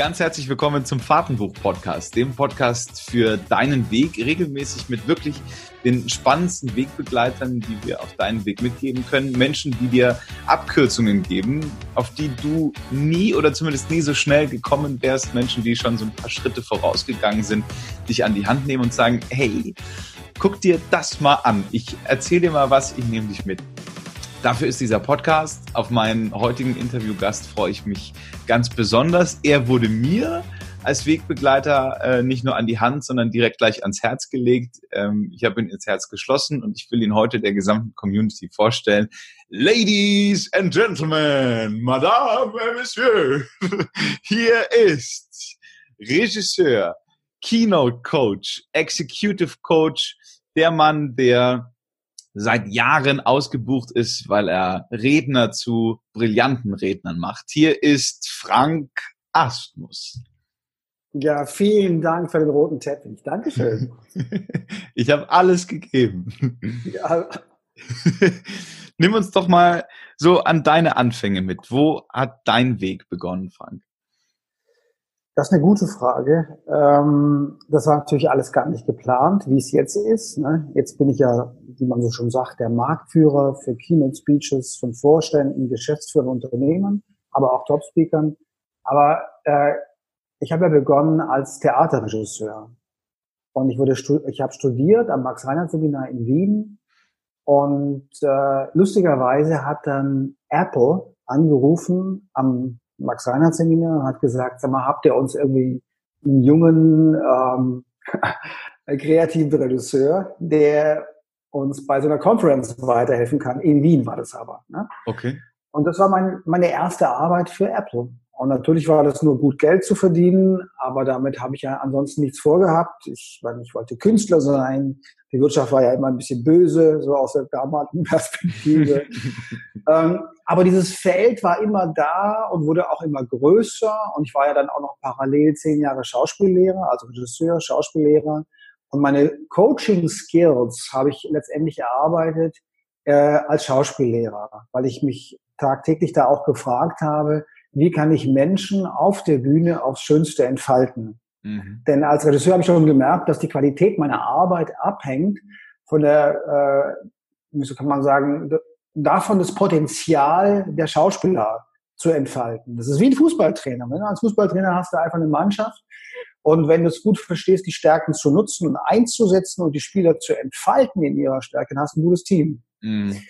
Ganz herzlich willkommen zum Fahrtenbuch-Podcast, dem Podcast für deinen Weg, regelmäßig mit wirklich den spannendsten Wegbegleitern, die wir auf deinen Weg mitgeben können. Menschen, die dir Abkürzungen geben, auf die du nie oder zumindest nie so schnell gekommen wärst. Menschen, die schon so ein paar Schritte vorausgegangen sind, dich an die Hand nehmen und sagen, hey, guck dir das mal an. Ich erzähle dir mal was, ich nehme dich mit. Dafür ist dieser Podcast. Auf meinen heutigen Interviewgast freue ich mich ganz besonders. Er wurde mir als Wegbegleiter äh, nicht nur an die Hand, sondern direkt gleich ans Herz gelegt. Ähm, ich habe ihn ins Herz geschlossen und ich will ihn heute der gesamten Community vorstellen. Ladies and Gentlemen, Madame et Monsieur, hier ist Regisseur, Keynote Coach, Executive Coach, der Mann, der seit Jahren ausgebucht ist, weil er Redner zu brillanten Rednern macht. Hier ist Frank Asmus. Ja, vielen Dank für den roten Teppich. Dankeschön. ich habe alles gegeben. Ja. Nimm uns doch mal so an deine Anfänge mit. Wo hat dein Weg begonnen, Frank? Das ist eine gute Frage. Ähm, das war natürlich alles gar nicht geplant, wie es jetzt ist. Ne? Jetzt bin ich ja, wie man so schon sagt, der Marktführer für Keynote Speeches von Vorständen, Geschäftsführern, Unternehmen, aber auch Top-Speakern. Aber äh, ich habe ja begonnen als Theaterregisseur. Und ich wurde, ich habe studiert am Max-Reinhardt-Seminar in Wien. Und äh, lustigerweise hat dann Apple angerufen am Max Reinhardt Seminar und hat gesagt, sag mal, habt ihr uns irgendwie einen jungen, ähm, kreativen Regisseur, der uns bei so einer Conference weiterhelfen kann. In Wien war das aber. Ne? Okay. Und das war mein, meine erste Arbeit für Apple. Und natürlich war das nur gut Geld zu verdienen, aber damit habe ich ja ansonsten nichts vorgehabt. Ich, weil ich wollte Künstler sein. Die Wirtschaft war ja immer ein bisschen böse, so aus der damaligen Perspektive. ähm, aber dieses Feld war immer da und wurde auch immer größer. Und ich war ja dann auch noch parallel zehn Jahre Schauspiellehrer, also Regisseur, Schauspiellehrer. Und meine Coaching-Skills habe ich letztendlich erarbeitet äh, als Schauspiellehrer, weil ich mich tagtäglich da auch gefragt habe, wie kann ich Menschen auf der Bühne aufs Schönste entfalten. Mhm. Denn als Regisseur habe ich schon gemerkt, dass die Qualität meiner Arbeit abhängt von der, äh, wie so kann man sagen, davon das Potenzial der Schauspieler zu entfalten. Das ist wie ein Fußballtrainer. Ne? Als Fußballtrainer hast du einfach eine Mannschaft und wenn du es gut verstehst, die Stärken zu nutzen und einzusetzen und die Spieler zu entfalten in ihrer Stärke, dann hast du ein gutes Team. Mhm.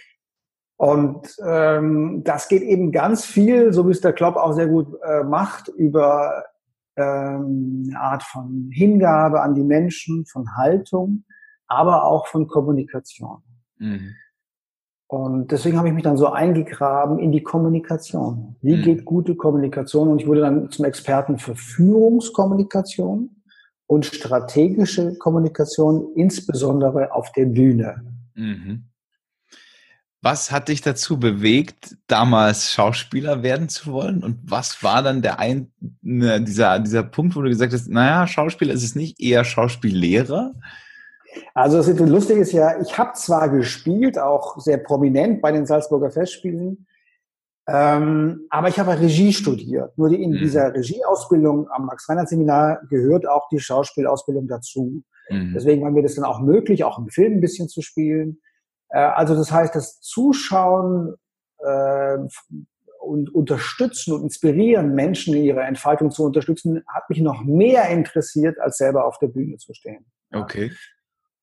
Und ähm, das geht eben ganz viel, so wie es der Klopp auch sehr gut äh, macht, über ähm, eine Art von Hingabe an die Menschen, von Haltung, aber auch von Kommunikation. Mhm. Und deswegen habe ich mich dann so eingegraben in die Kommunikation. Wie mhm. geht gute Kommunikation? Und ich wurde dann zum Experten für Führungskommunikation und strategische Kommunikation, insbesondere auf der Bühne. Mhm. Was hat dich dazu bewegt, damals Schauspieler werden zu wollen? Und was war dann der ein, ne, dieser, dieser Punkt, wo du gesagt hast, naja, Schauspieler ist es nicht, eher Schauspiellehrer? Also das Lustige ist ja, ich habe zwar gespielt, auch sehr prominent bei den Salzburger Festspielen, ähm, aber ich habe Regie studiert. Nur die, in mhm. dieser Regieausbildung am Max-Reinhardt-Seminar gehört auch die Schauspielausbildung dazu. Mhm. Deswegen war mir das dann auch möglich, auch im Film ein bisschen zu spielen. Äh, also das heißt, das Zuschauen äh, und unterstützen und inspirieren, Menschen in ihrer Entfaltung zu unterstützen, hat mich noch mehr interessiert, als selber auf der Bühne zu stehen. Okay.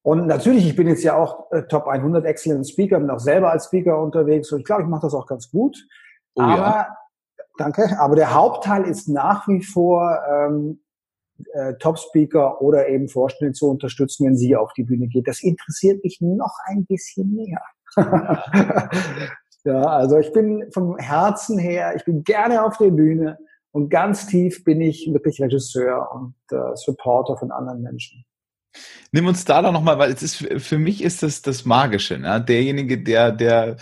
Und natürlich, ich bin jetzt ja auch äh, Top 100 Excellent Speaker, bin auch selber als Speaker unterwegs und ich glaube, ich mache das auch ganz gut. Oh, aber, ja. danke, aber der Hauptteil ist nach wie vor ähm, äh, Top-Speaker oder eben Vorstände zu unterstützen, wenn sie auf die Bühne geht. Das interessiert mich noch ein bisschen mehr. ja, also ich bin vom Herzen her, ich bin gerne auf der Bühne und ganz tief bin ich wirklich Regisseur und äh, Supporter von anderen Menschen. Nimm uns da doch nochmal, weil es ist, für mich ist das das Magische, ne? derjenige, der, der,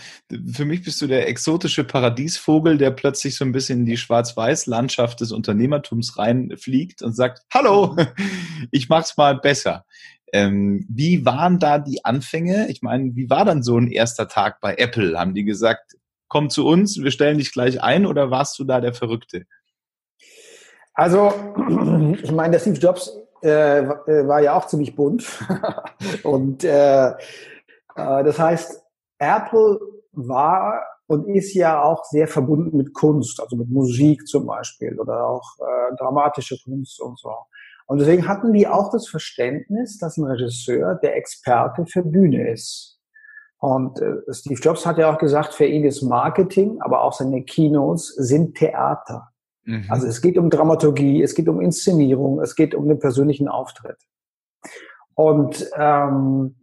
für mich bist du der exotische Paradiesvogel, der plötzlich so ein bisschen in die Schwarz-Weiß-Landschaft des Unternehmertums reinfliegt und sagt, hallo, ich mach's mal besser. Ähm, wie waren da die Anfänge? Ich meine, wie war dann so ein erster Tag bei Apple? Haben die gesagt, komm zu uns, wir stellen dich gleich ein oder warst du da der Verrückte? Also, ich meine, der Steve Jobs äh, äh war ja auch ziemlich bunt. und äh, äh, das heißt, Apple war und ist ja auch sehr verbunden mit Kunst, also mit Musik zum Beispiel oder auch äh, dramatische Kunst und so. Und deswegen hatten die auch das Verständnis, dass ein Regisseur der Experte für Bühne ist. Und äh, Steve Jobs hat ja auch gesagt, für ihn ist Marketing, aber auch seine Keynotes sind Theater. Mhm. Also es geht um Dramaturgie, es geht um Inszenierung, es geht um den persönlichen Auftritt. Und ähm,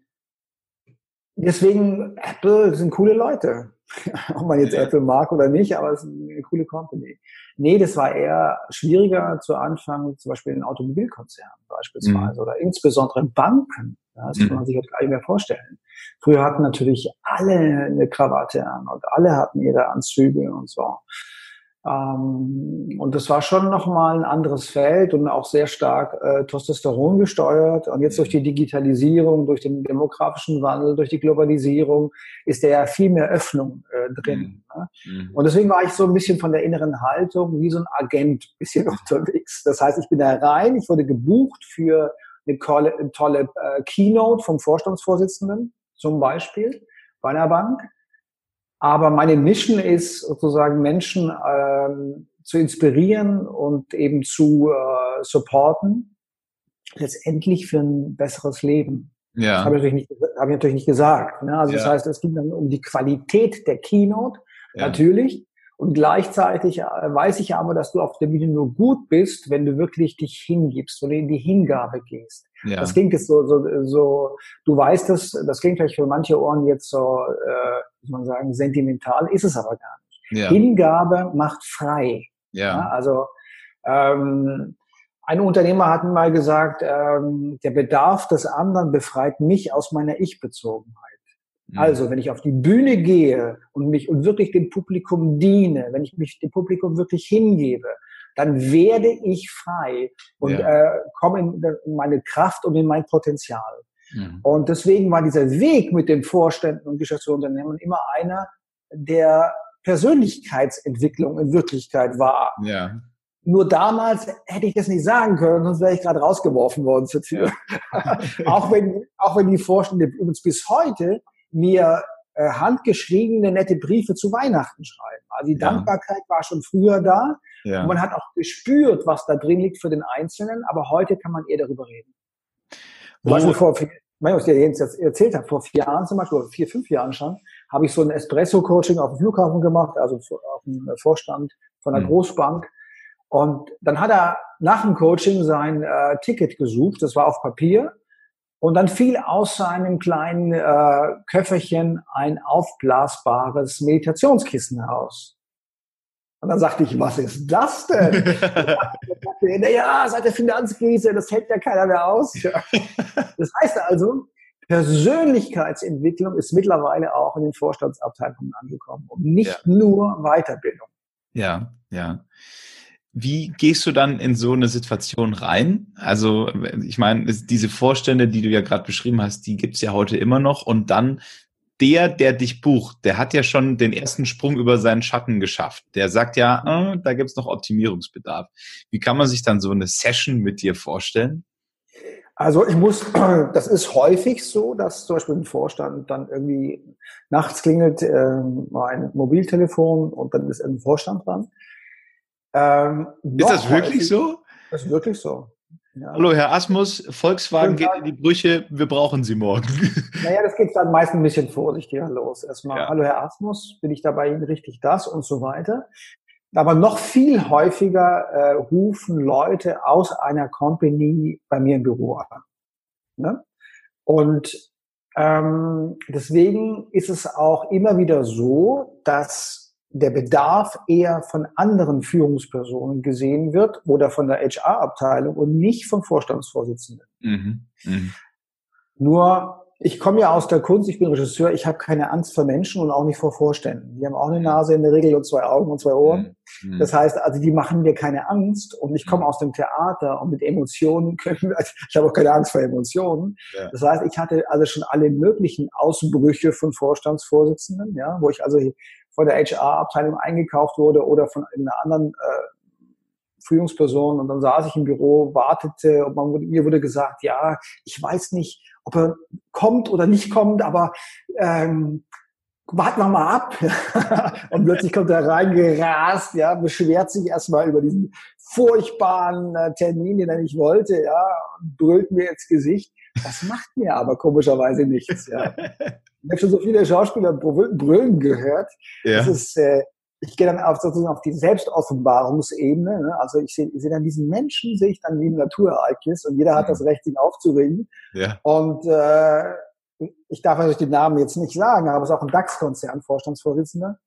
deswegen, Apple sind coole Leute. Ob man jetzt. Apple mag oder nicht, aber es ist eine coole Company. Nee, das war eher schwieriger zu Anfang, zum Beispiel in Automobilkonzernen beispielsweise mhm. oder insbesondere Banken. Das kann mhm. man sich heute gar nicht mehr vorstellen. Früher hatten natürlich alle eine Krawatte an und alle hatten ihre Anzüge und so. Ähm, und das war schon nochmal ein anderes Feld und auch sehr stark äh, Testosteron gesteuert. Und jetzt durch die Digitalisierung, durch den demografischen Wandel, durch die Globalisierung ist da ja viel mehr Öffnung äh, drin. Mhm. Ne? Mhm. Und deswegen war ich so ein bisschen von der inneren Haltung wie so ein Agent bisschen unterwegs. Das heißt, ich bin da rein, ich wurde gebucht für eine tolle, eine tolle äh, Keynote vom Vorstandsvorsitzenden zum Beispiel bei einer Bank. Aber meine Mission ist sozusagen Menschen ähm, zu inspirieren und eben zu äh, supporten, letztendlich für ein besseres Leben. Ja. Das habe ich natürlich nicht, habe ich natürlich nicht gesagt. Ne? Also ja. das heißt, es ging dann um die Qualität der Keynote, ja. natürlich. Und gleichzeitig äh, weiß ich aber, dass du auf der Bühne nur gut bist, wenn du wirklich dich hingibst oder in die Hingabe gehst. Ja. Das klingt jetzt so, so, so, du weißt es, das klingt vielleicht für manche Ohren jetzt so, äh, muss man sagen, sentimental, ist es aber gar nicht. Ja. Hingabe macht frei. Ja. ja also ähm, ein Unternehmer hat mal gesagt, ähm, der Bedarf des anderen befreit mich aus meiner Ich-Bezogenheit. Mhm. Also, wenn ich auf die Bühne gehe und mich und wirklich dem Publikum diene, wenn ich mich dem Publikum wirklich hingebe, dann werde ich frei und ja. äh, komme in meine Kraft und in mein Potenzial. Mhm. Und deswegen war dieser Weg mit den Vorständen und Geschäftsführungsunternehmen immer einer, der Persönlichkeitsentwicklung in Wirklichkeit war. Ja. Nur damals hätte ich das nicht sagen können, sonst wäre ich gerade rausgeworfen worden zur Tür. Ja. auch wenn, auch wenn die Vorstände übrigens bis heute mir äh, handgeschriebene nette Briefe zu Weihnachten schreiben. Also die ja. Dankbarkeit war schon früher da. Ja. Und man hat auch gespürt, was da drin liegt für den Einzelnen, aber heute kann man eher darüber reden. Wo, Beispiel vor, was ich dir jetzt erzählt habe, vor vier Jahren zum Beispiel, oder vier, fünf Jahren schon, habe ich so ein Espresso-Coaching auf dem Flughafen gemacht, also auf dem Vorstand von einer mhm. Großbank. Und dann hat er nach dem Coaching sein äh, Ticket gesucht, das war auf Papier. Und dann fiel aus seinem kleinen äh, Köfferchen ein aufblasbares Meditationskissen heraus. Und dann sagte ich, was ist das denn? naja, seit der Finanzkrise, das hält ja keiner mehr aus. Das heißt also, Persönlichkeitsentwicklung ist mittlerweile auch in den Vorstandsabteilungen angekommen und nicht ja. nur Weiterbildung. Ja, ja. Wie gehst du dann in so eine Situation rein? Also, ich meine, diese Vorstände, die du ja gerade beschrieben hast, die gibt's ja heute immer noch. Und dann der, der dich bucht, der hat ja schon den ersten Sprung über seinen Schatten geschafft. Der sagt ja, äh, da gibt's noch Optimierungsbedarf. Wie kann man sich dann so eine Session mit dir vorstellen? Also ich muss, das ist häufig so, dass zum Beispiel ein Vorstand dann irgendwie nachts klingelt äh, mein Mobiltelefon und dann ist ein Vorstand dran. Ähm, ist das wirklich häufig, so? Das ist wirklich so. Hallo, Herr Asmus, Volkswagen geht in die Brüche, wir brauchen Sie morgen. Naja, das geht dann meist ein bisschen vorsichtiger los. Erstmal, ja. hallo, Herr Asmus, bin ich da bei Ihnen richtig das und so weiter. Aber noch viel häufiger äh, rufen Leute aus einer Company bei mir im Büro an. Ne? Und ähm, deswegen ist es auch immer wieder so, dass der Bedarf eher von anderen Führungspersonen gesehen wird oder von der HR-Abteilung und nicht vom Vorstandsvorsitzenden. Mhm. Mhm. Nur, ich komme ja aus der Kunst, ich bin Regisseur, ich habe keine Angst vor Menschen und auch nicht vor Vorständen. Die haben auch eine Nase in der Regel und zwei Augen und zwei Ohren. Mhm. Das heißt, also die machen mir keine Angst und ich komme aus dem Theater und mit Emotionen können wir, ich habe auch keine Angst vor Emotionen. Ja. Das heißt, ich hatte also schon alle möglichen Ausbrüche von Vorstandsvorsitzenden, ja, wo ich also von der HR-Abteilung eingekauft wurde oder von einer anderen äh, Führungsperson und dann saß ich im Büro, wartete und man, mir wurde gesagt, ja, ich weiß nicht, ob er kommt oder nicht kommt, aber ähm, warten wir mal ab. und plötzlich kommt er reingerast, ja, beschwert sich erstmal über diesen furchtbaren äh, Termin, den er nicht wollte, ja, und brüllt mir ins Gesicht. Das macht mir aber komischerweise nichts, ja. Ich habe schon so viele Schauspieler brüllen gehört. Ja. Das ist, äh, ich gehe dann auf, sozusagen auf die Selbstoffenbarungsebene. Ne? Also ich sehe seh dann diesen Menschen, sehe ich dann wie ein Naturereignis und jeder hat mhm. das Recht, ihn aufzuregen. Ja. Und äh, ich darf natürlich den Namen jetzt nicht sagen, aber es ist auch ein DAX-Konzern, Vorstandsvorsitzender.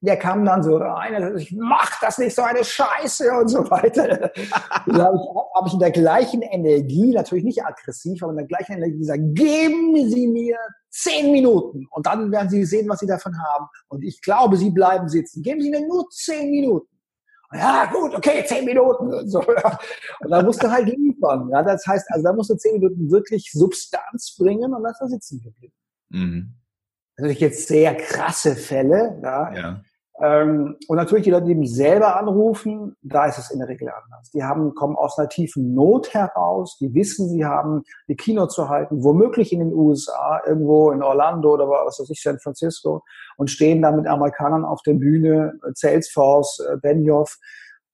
Der kam dann so rein, ich mach das nicht so eine Scheiße und so weiter. da habe ich, hab ich in der gleichen Energie, natürlich nicht aggressiv, aber in der gleichen Energie gesagt, geben Sie mir zehn Minuten und dann werden Sie sehen, was Sie davon haben. Und ich glaube, Sie bleiben sitzen. Geben Sie mir nur zehn Minuten ja, gut, okay, zehn Minuten. Und, so, und dann musst du halt liefern. Ja, das heißt, also da musst du zehn Minuten wirklich Substanz bringen und dann ist er sitzen geblieben. Mhm. Natürlich jetzt sehr krasse Fälle. Ja. ja. Ähm, und natürlich die Leute, die mich selber anrufen, da ist es in der Regel anders. Die haben, kommen aus einer tiefen Not heraus, die wissen, sie haben die Kino zu halten, womöglich in den USA, irgendwo in Orlando oder was weiß ich, San Francisco und stehen da mit Amerikanern auf der Bühne, Salesforce, äh, Benioff,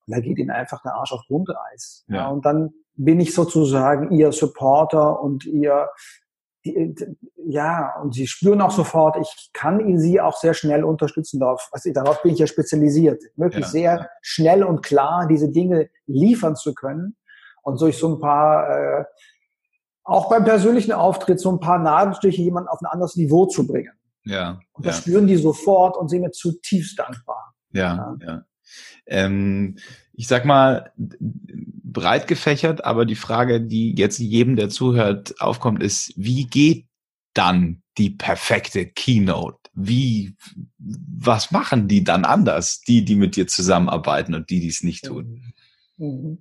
und da geht ihnen einfach der Arsch auf Grundeis. Ja. und dann bin ich sozusagen ihr Supporter und ihr die, ja, und sie spüren auch sofort, ich kann sie auch sehr schnell unterstützen. Darauf, also darauf bin ich ja spezialisiert, möglichst ja, sehr ja. schnell und klar diese Dinge liefern zu können und durch so ein paar, äh, auch beim persönlichen Auftritt, so ein paar Nadelstiche jemanden auf ein anderes Niveau zu bringen. Ja. Und das ja. spüren die sofort und sind mir zutiefst dankbar. Ja, ja. ja. Ähm, ich sag mal, breit gefächert, aber die Frage, die jetzt jedem, der zuhört, aufkommt, ist, wie geht dann die perfekte Keynote? Wie, was machen die dann anders, die, die mit dir zusammenarbeiten und die, die es nicht tun? Mhm.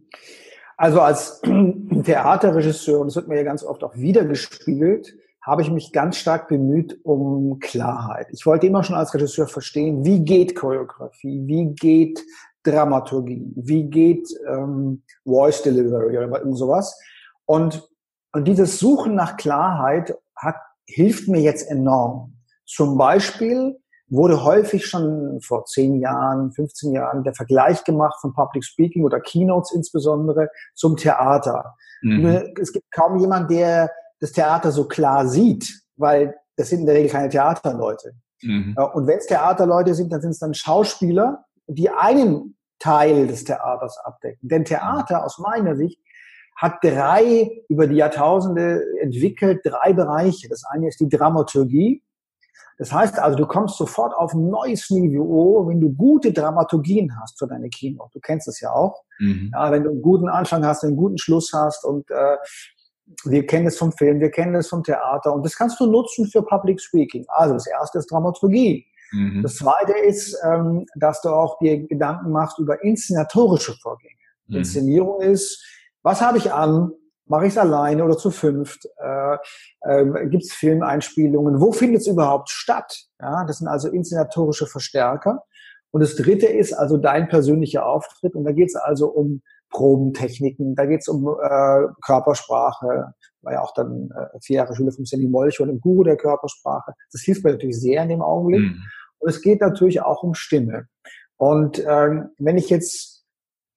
Also als Theaterregisseur, und das wird mir ja ganz oft auch wiedergespiegelt, habe ich mich ganz stark bemüht um Klarheit. Ich wollte immer schon als Regisseur verstehen, wie geht Choreografie, wie geht Dramaturgie, wie geht ähm, Voice Delivery oder irgend sowas. Und, und dieses Suchen nach Klarheit hat, hilft mir jetzt enorm. Zum Beispiel wurde häufig schon vor 10 Jahren, 15 Jahren der Vergleich gemacht von Public Speaking oder Keynotes insbesondere zum Theater. Mhm. Es gibt kaum jemand, der das Theater so klar sieht, weil das sind in der Regel keine Theaterleute. Mhm. Und wenn es Theaterleute sind, dann sind es dann Schauspieler, die einen Teil des Theaters abdecken. Denn Theater aus meiner Sicht hat drei über die Jahrtausende entwickelt, drei Bereiche. Das eine ist die Dramaturgie. Das heißt also, du kommst sofort auf ein neues Niveau, wenn du gute Dramaturgien hast für deine Kino. Du kennst es ja auch. Mhm. Ja, wenn du einen guten Anfang hast, einen guten Schluss hast und äh, wir kennen es vom Film, wir kennen es vom Theater und das kannst du nutzen für Public Speaking. Also das erste ist Dramaturgie. Mhm. Das zweite ist, ähm, dass du auch dir Gedanken machst über inszenatorische Vorgänge. Mhm. Inszenierung ist, was habe ich an? Mache ich es alleine oder zu fünft? Äh, äh, Gibt es Filmeinspielungen? Wo findet es überhaupt statt? Ja, das sind also inszenatorische Verstärker. Und das dritte ist also dein persönlicher Auftritt. Und da geht es also um Probentechniken, da geht es um äh, Körpersprache, war ja auch dann äh, vier Jahre Schule vom Sandy Molch und im Guru der Körpersprache. Das hilft mir natürlich sehr in dem Augenblick. Mhm. Und es geht natürlich auch um Stimme. Und ähm, wenn ich jetzt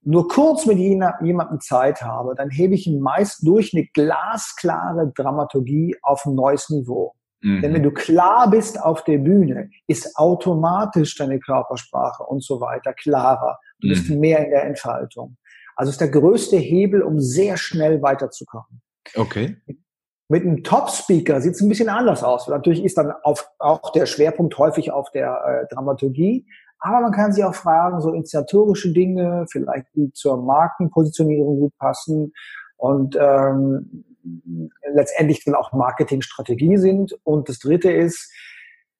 nur kurz mit jemandem Zeit habe, dann hebe ich ihn meist durch eine glasklare Dramaturgie auf ein neues Niveau. Mhm. Denn wenn du klar bist auf der Bühne, ist automatisch deine Körpersprache und so weiter klarer. Du bist mhm. mehr in der Entfaltung. Also ist der größte Hebel, um sehr schnell weiterzukommen. Okay. Mit einem Top-Speaker sieht es ein bisschen anders aus. Natürlich ist dann auf, auch der Schwerpunkt häufig auf der äh, Dramaturgie. Aber man kann sich auch fragen, so inszenatorische Dinge, vielleicht die zur Markenpositionierung gut passen und ähm, letztendlich dann auch Marketingstrategie sind. Und das Dritte ist,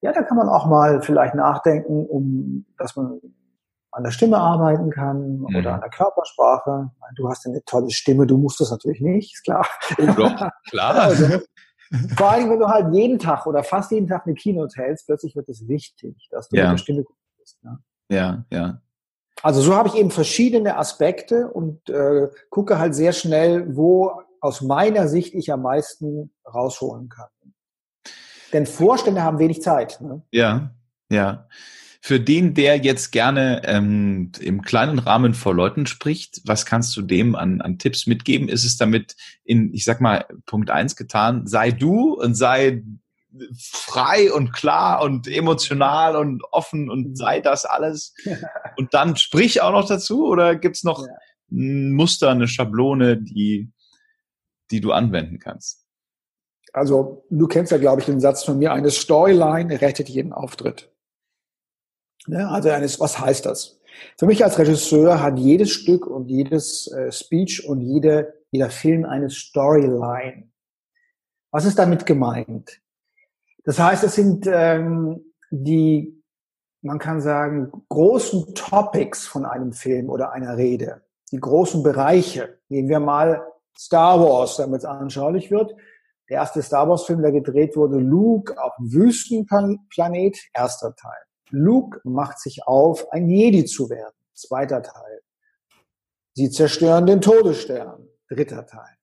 ja, da kann man auch mal vielleicht nachdenken, um, dass man an der Stimme arbeiten kann mhm. oder an der Körpersprache. Du hast eine tolle Stimme, du musst das natürlich nicht, ist klar. Doch, klar. Also, vor allem, wenn du halt jeden Tag oder fast jeden Tag eine Keynote hältst, plötzlich wird es wichtig, dass du ja. mit der Stimme gut bist. Ne? Ja, ja. Also so habe ich eben verschiedene Aspekte und äh, gucke halt sehr schnell, wo aus meiner Sicht ich am meisten rausholen kann. Denn Vorstände haben wenig Zeit. Ne? Ja, ja. Für den, der jetzt gerne ähm, im kleinen Rahmen vor Leuten spricht, was kannst du dem an, an Tipps mitgeben? Ist es damit in, ich sag mal, Punkt eins getan, sei du und sei frei und klar und emotional und offen und sei das alles. Und dann sprich auch noch dazu oder gibt's noch ja. ein Muster, eine Schablone, die, die du anwenden kannst? Also du kennst ja, glaube ich, den Satz von mir, eine Storyline rettet jeden Auftritt. Ja, also eines, was heißt das? Für mich als Regisseur hat jedes Stück und jedes äh, Speech und jede, jeder Film eine Storyline. Was ist damit gemeint? Das heißt, es sind ähm, die, man kann sagen, großen Topics von einem Film oder einer Rede, die großen Bereiche. Nehmen wir mal Star Wars, damit es anschaulich wird. Der erste Star Wars-Film, der gedreht wurde, Luke auf Wüstenplanet, erster Teil. Luke macht sich auf, ein Jedi zu werden. Zweiter Teil. Sie zerstören den Todesstern. Dritter Teil.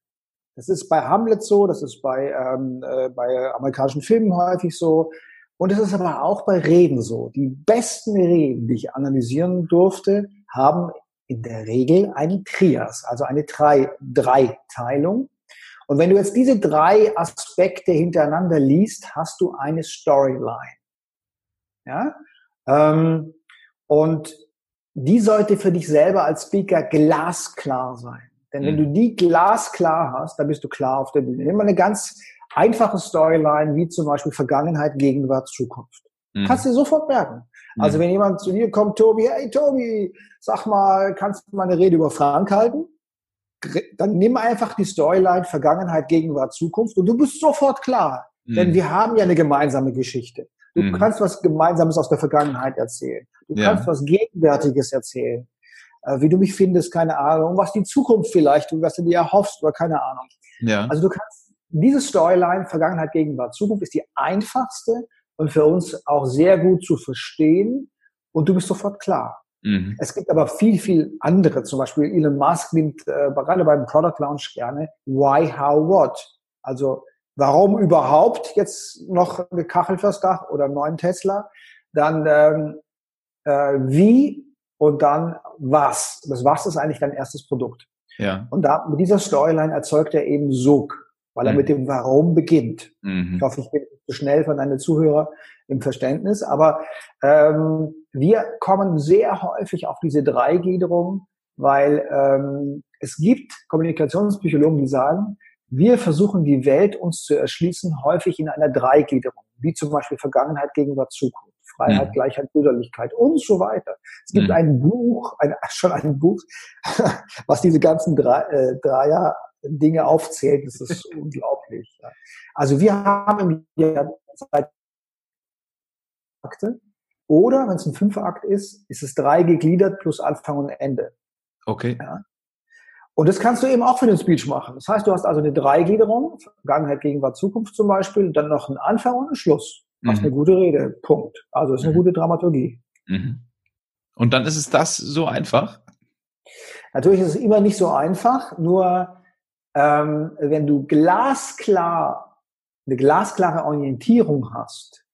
Das ist bei Hamlet so, das ist bei, ähm, äh, bei amerikanischen Filmen häufig so. Und es ist aber auch bei Reden so. Die besten Reden, die ich analysieren durfte, haben in der Regel eine Trias, also eine drei, Dreiteilung. Und wenn du jetzt diese drei Aspekte hintereinander liest, hast du eine Storyline. Ja? Ähm, und die sollte für dich selber als Speaker glasklar sein. Denn wenn mhm. du die glasklar hast, dann bist du klar auf der Bühne. Nimm mal eine ganz einfache Storyline, wie zum Beispiel Vergangenheit, Gegenwart, Zukunft. Mhm. Kannst du sofort merken. Also mhm. wenn jemand zu dir kommt, Tobi, hey Tobi, sag mal, kannst du mal eine Rede über Frank halten? Dann nimm einfach die Storyline Vergangenheit, Gegenwart, Zukunft und du bist sofort klar. Mhm. Denn wir haben ja eine gemeinsame Geschichte. Du mhm. kannst was Gemeinsames aus der Vergangenheit erzählen. Du ja. kannst was Gegenwärtiges erzählen. Äh, wie du mich findest, keine Ahnung. Was die Zukunft vielleicht was du dir erhoffst oder keine Ahnung. Ja. Also du kannst diese Storyline, Vergangenheit, Gegenwart, Zukunft ist die einfachste und für uns auch sehr gut zu verstehen und du bist sofort klar. Mhm. Es gibt aber viel, viel andere. Zum Beispiel Elon Musk nimmt äh, gerade beim Product Launch gerne Why, How, What. Also Warum überhaupt jetzt noch eine Kachel fürs Dach oder einen neuen Tesla? Dann ähm, äh, wie und dann was. Das was ist eigentlich dein erstes Produkt. Ja. Und da mit dieser Storyline erzeugt er eben Sog, weil er mhm. mit dem Warum beginnt. Mhm. Ich hoffe, ich bin zu schnell von deinen Zuhörer im Verständnis, aber ähm, wir kommen sehr häufig auf diese Dreigliederung, weil ähm, es gibt Kommunikationspsychologen, die sagen, wir versuchen die Welt uns zu erschließen, häufig in einer Dreigliederung, wie zum Beispiel Vergangenheit, Gegenwart, Zukunft, Freiheit, mhm. Gleichheit, Brüderlichkeit und so weiter. Es gibt mhm. ein Buch, ein, schon ein Buch, was diese ganzen drei, äh, Dreier Dinge aufzählt. Das ist unglaublich. Ja. Also wir haben im Jahr Zeit Akte. Oder wenn es ein Fünferakt ist, ist es drei gegliedert plus Anfang und Ende. Okay. Ja. Und das kannst du eben auch für den Speech machen. Das heißt, du hast also eine Dreigliederung, Vergangenheit, Gegenwart, Zukunft zum Beispiel, dann noch einen Anfang und einen Schluss. Mhm. Das ist eine gute Rede. Punkt. Also ist eine mhm. gute Dramaturgie. Mhm. Und dann ist es das so einfach? Natürlich ist es immer nicht so einfach, nur ähm, wenn du glasklar, eine glasklare Orientierung hast,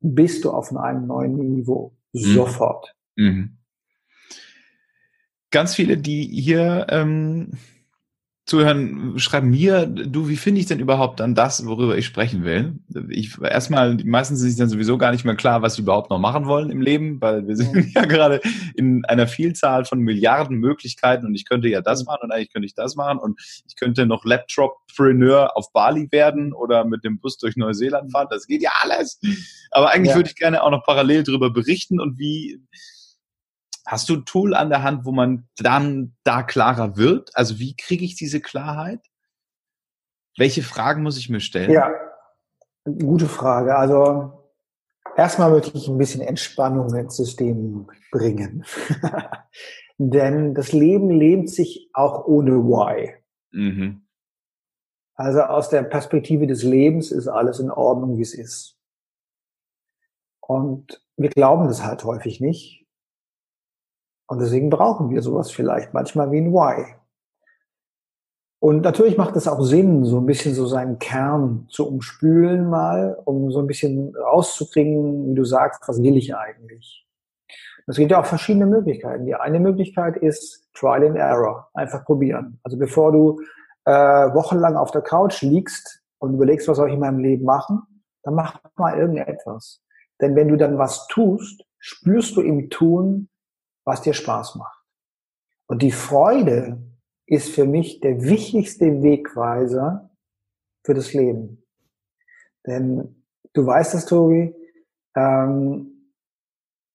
bist du auf einem neuen Niveau. Mhm. Sofort. Mhm ganz viele, die hier ähm, zuhören, schreiben mir, du, wie finde ich denn überhaupt dann das, worüber ich sprechen will? Ich erstmal, die meisten sind sich dann sowieso gar nicht mehr klar, was sie überhaupt noch machen wollen im Leben, weil wir sind ja gerade in einer Vielzahl von Milliarden Möglichkeiten und ich könnte ja das machen und eigentlich könnte ich das machen und ich könnte noch Laptop-Preneur auf Bali werden oder mit dem Bus durch Neuseeland fahren. Das geht ja alles. Aber eigentlich ja. würde ich gerne auch noch parallel darüber berichten und wie Hast du ein Tool an der Hand, wo man dann da klarer wird? Also wie kriege ich diese Klarheit? Welche Fragen muss ich mir stellen? Ja, gute Frage. Also erstmal möchte ich ein bisschen Entspannung ins System bringen. Denn das Leben lebt sich auch ohne Why. Mhm. Also aus der Perspektive des Lebens ist alles in Ordnung, wie es ist. Und wir glauben das halt häufig nicht. Und deswegen brauchen wir sowas vielleicht manchmal wie ein Why. Und natürlich macht es auch Sinn, so ein bisschen so seinen Kern zu umspülen mal, um so ein bisschen rauszukriegen, wie du sagst, was will ich eigentlich? Es gibt ja auch verschiedene Möglichkeiten. Die eine Möglichkeit ist Trial and Error, einfach probieren. Also bevor du äh, wochenlang auf der Couch liegst und überlegst, was soll ich in meinem Leben machen, dann mach mal irgendetwas. Denn wenn du dann was tust, spürst du im Tun, was dir Spaß macht. Und die Freude ist für mich der wichtigste Wegweiser für das Leben. Denn du weißt das, Tobi, ähm,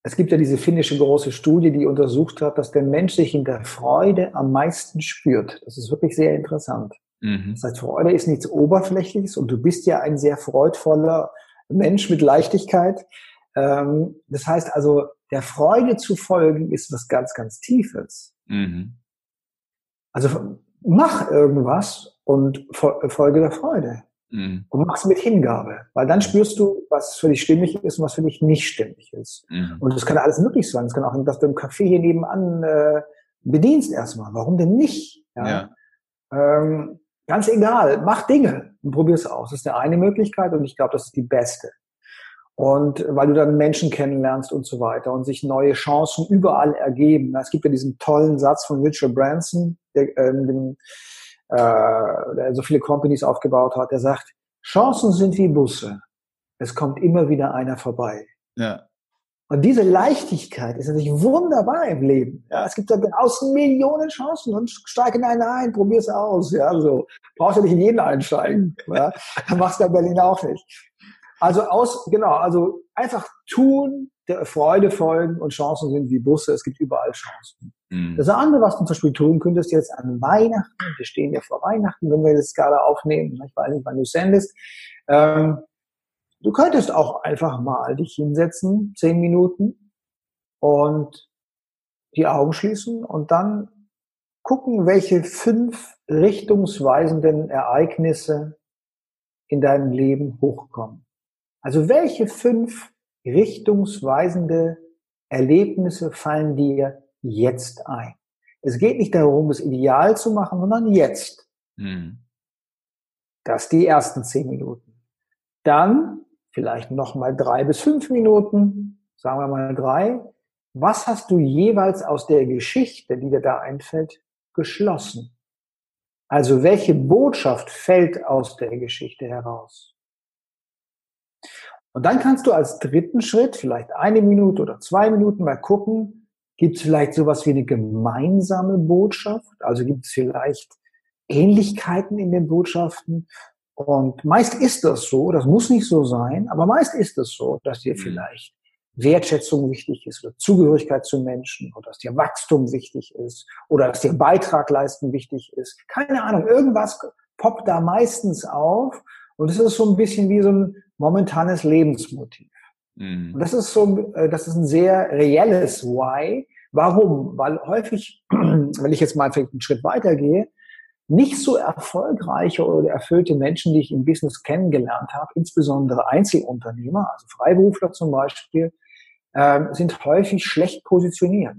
es gibt ja diese finnische große Studie, die untersucht hat, dass der Mensch sich in der Freude am meisten spürt. Das ist wirklich sehr interessant. Mhm. Das heißt, Freude ist nichts Oberflächliches und du bist ja ein sehr freudvoller Mensch mit Leichtigkeit. Ähm, das heißt also, der Freude zu folgen ist was ganz, ganz Tiefes. Mhm. Also mach irgendwas und folge der Freude. Mhm. Und mach's mit Hingabe. Weil dann spürst du, was für dich stimmig ist und was für dich nicht stimmig ist. Mhm. Und das kann alles möglich sein. Es kann auch, dass du im Café hier nebenan äh, bedienst erstmal. Warum denn nicht? Ja. ja. Ähm, ganz egal, mach Dinge und probier es aus. Das ist der eine Möglichkeit und ich glaube, das ist die beste. Und weil du dann Menschen kennenlernst und so weiter und sich neue Chancen überall ergeben. Es gibt ja diesen tollen Satz von Richard Branson, der, ähm, dem, äh, der so viele Companies aufgebaut hat, der sagt, Chancen sind wie Busse. Es kommt immer wieder einer vorbei. Ja. Und diese Leichtigkeit ist natürlich wunderbar im Leben. Ja, es gibt da außen Millionen Chancen und steig in eine ein, probier's aus. Ja, so. Brauchst ja nicht in jeden einsteigen. Ja, machst du ja Berlin auch nicht. Also aus, genau, also einfach tun, der Freude folgen und Chancen sind wie Busse. Es gibt überall Chancen. Mhm. Das andere, was du zum Beispiel tun könntest jetzt an Weihnachten, wir stehen ja vor Weihnachten, wenn wir das gerade aufnehmen, ich weiß nicht, wann du sendest, ähm, du könntest auch einfach mal dich hinsetzen, zehn Minuten und die Augen schließen und dann gucken, welche fünf richtungsweisenden Ereignisse in deinem Leben hochkommen. Also welche fünf richtungsweisende Erlebnisse fallen dir jetzt ein? Es geht nicht darum, es ideal zu machen, sondern jetzt. Mhm. Das die ersten zehn Minuten. Dann vielleicht noch mal drei bis fünf Minuten, sagen wir mal drei. Was hast du jeweils aus der Geschichte, die dir da einfällt, geschlossen? Also welche Botschaft fällt aus der Geschichte heraus? Und dann kannst du als dritten Schritt, vielleicht eine Minute oder zwei Minuten mal gucken, gibt es vielleicht sowas wie eine gemeinsame Botschaft? Also gibt es vielleicht Ähnlichkeiten in den Botschaften? Und meist ist das so, das muss nicht so sein, aber meist ist es so, dass dir mhm. vielleicht Wertschätzung wichtig ist oder Zugehörigkeit zu Menschen oder dass dir Wachstum wichtig ist oder dass dir Beitrag leisten wichtig ist. Keine Ahnung, irgendwas poppt da meistens auf und es ist so ein bisschen wie so ein momentanes Lebensmotiv. Mhm. Und das ist so, äh, das ist ein sehr reelles Why. Warum? Weil häufig, wenn ich jetzt mal vielleicht einen Schritt weitergehe, nicht so erfolgreiche oder erfüllte Menschen, die ich im Business kennengelernt habe, insbesondere Einzelunternehmer, also Freiberufler zum Beispiel, äh, sind häufig schlecht positioniert.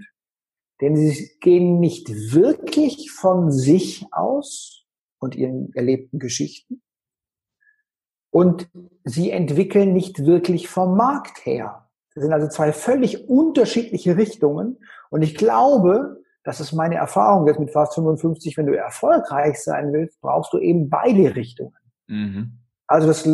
Denn sie gehen nicht wirklich von sich aus und ihren erlebten Geschichten, und sie entwickeln nicht wirklich vom Markt her. Das sind also zwei völlig unterschiedliche Richtungen. Und ich glaube, das ist meine Erfahrung jetzt mit fast 55, wenn du erfolgreich sein willst, brauchst du eben beide Richtungen. Mhm. Also, dass,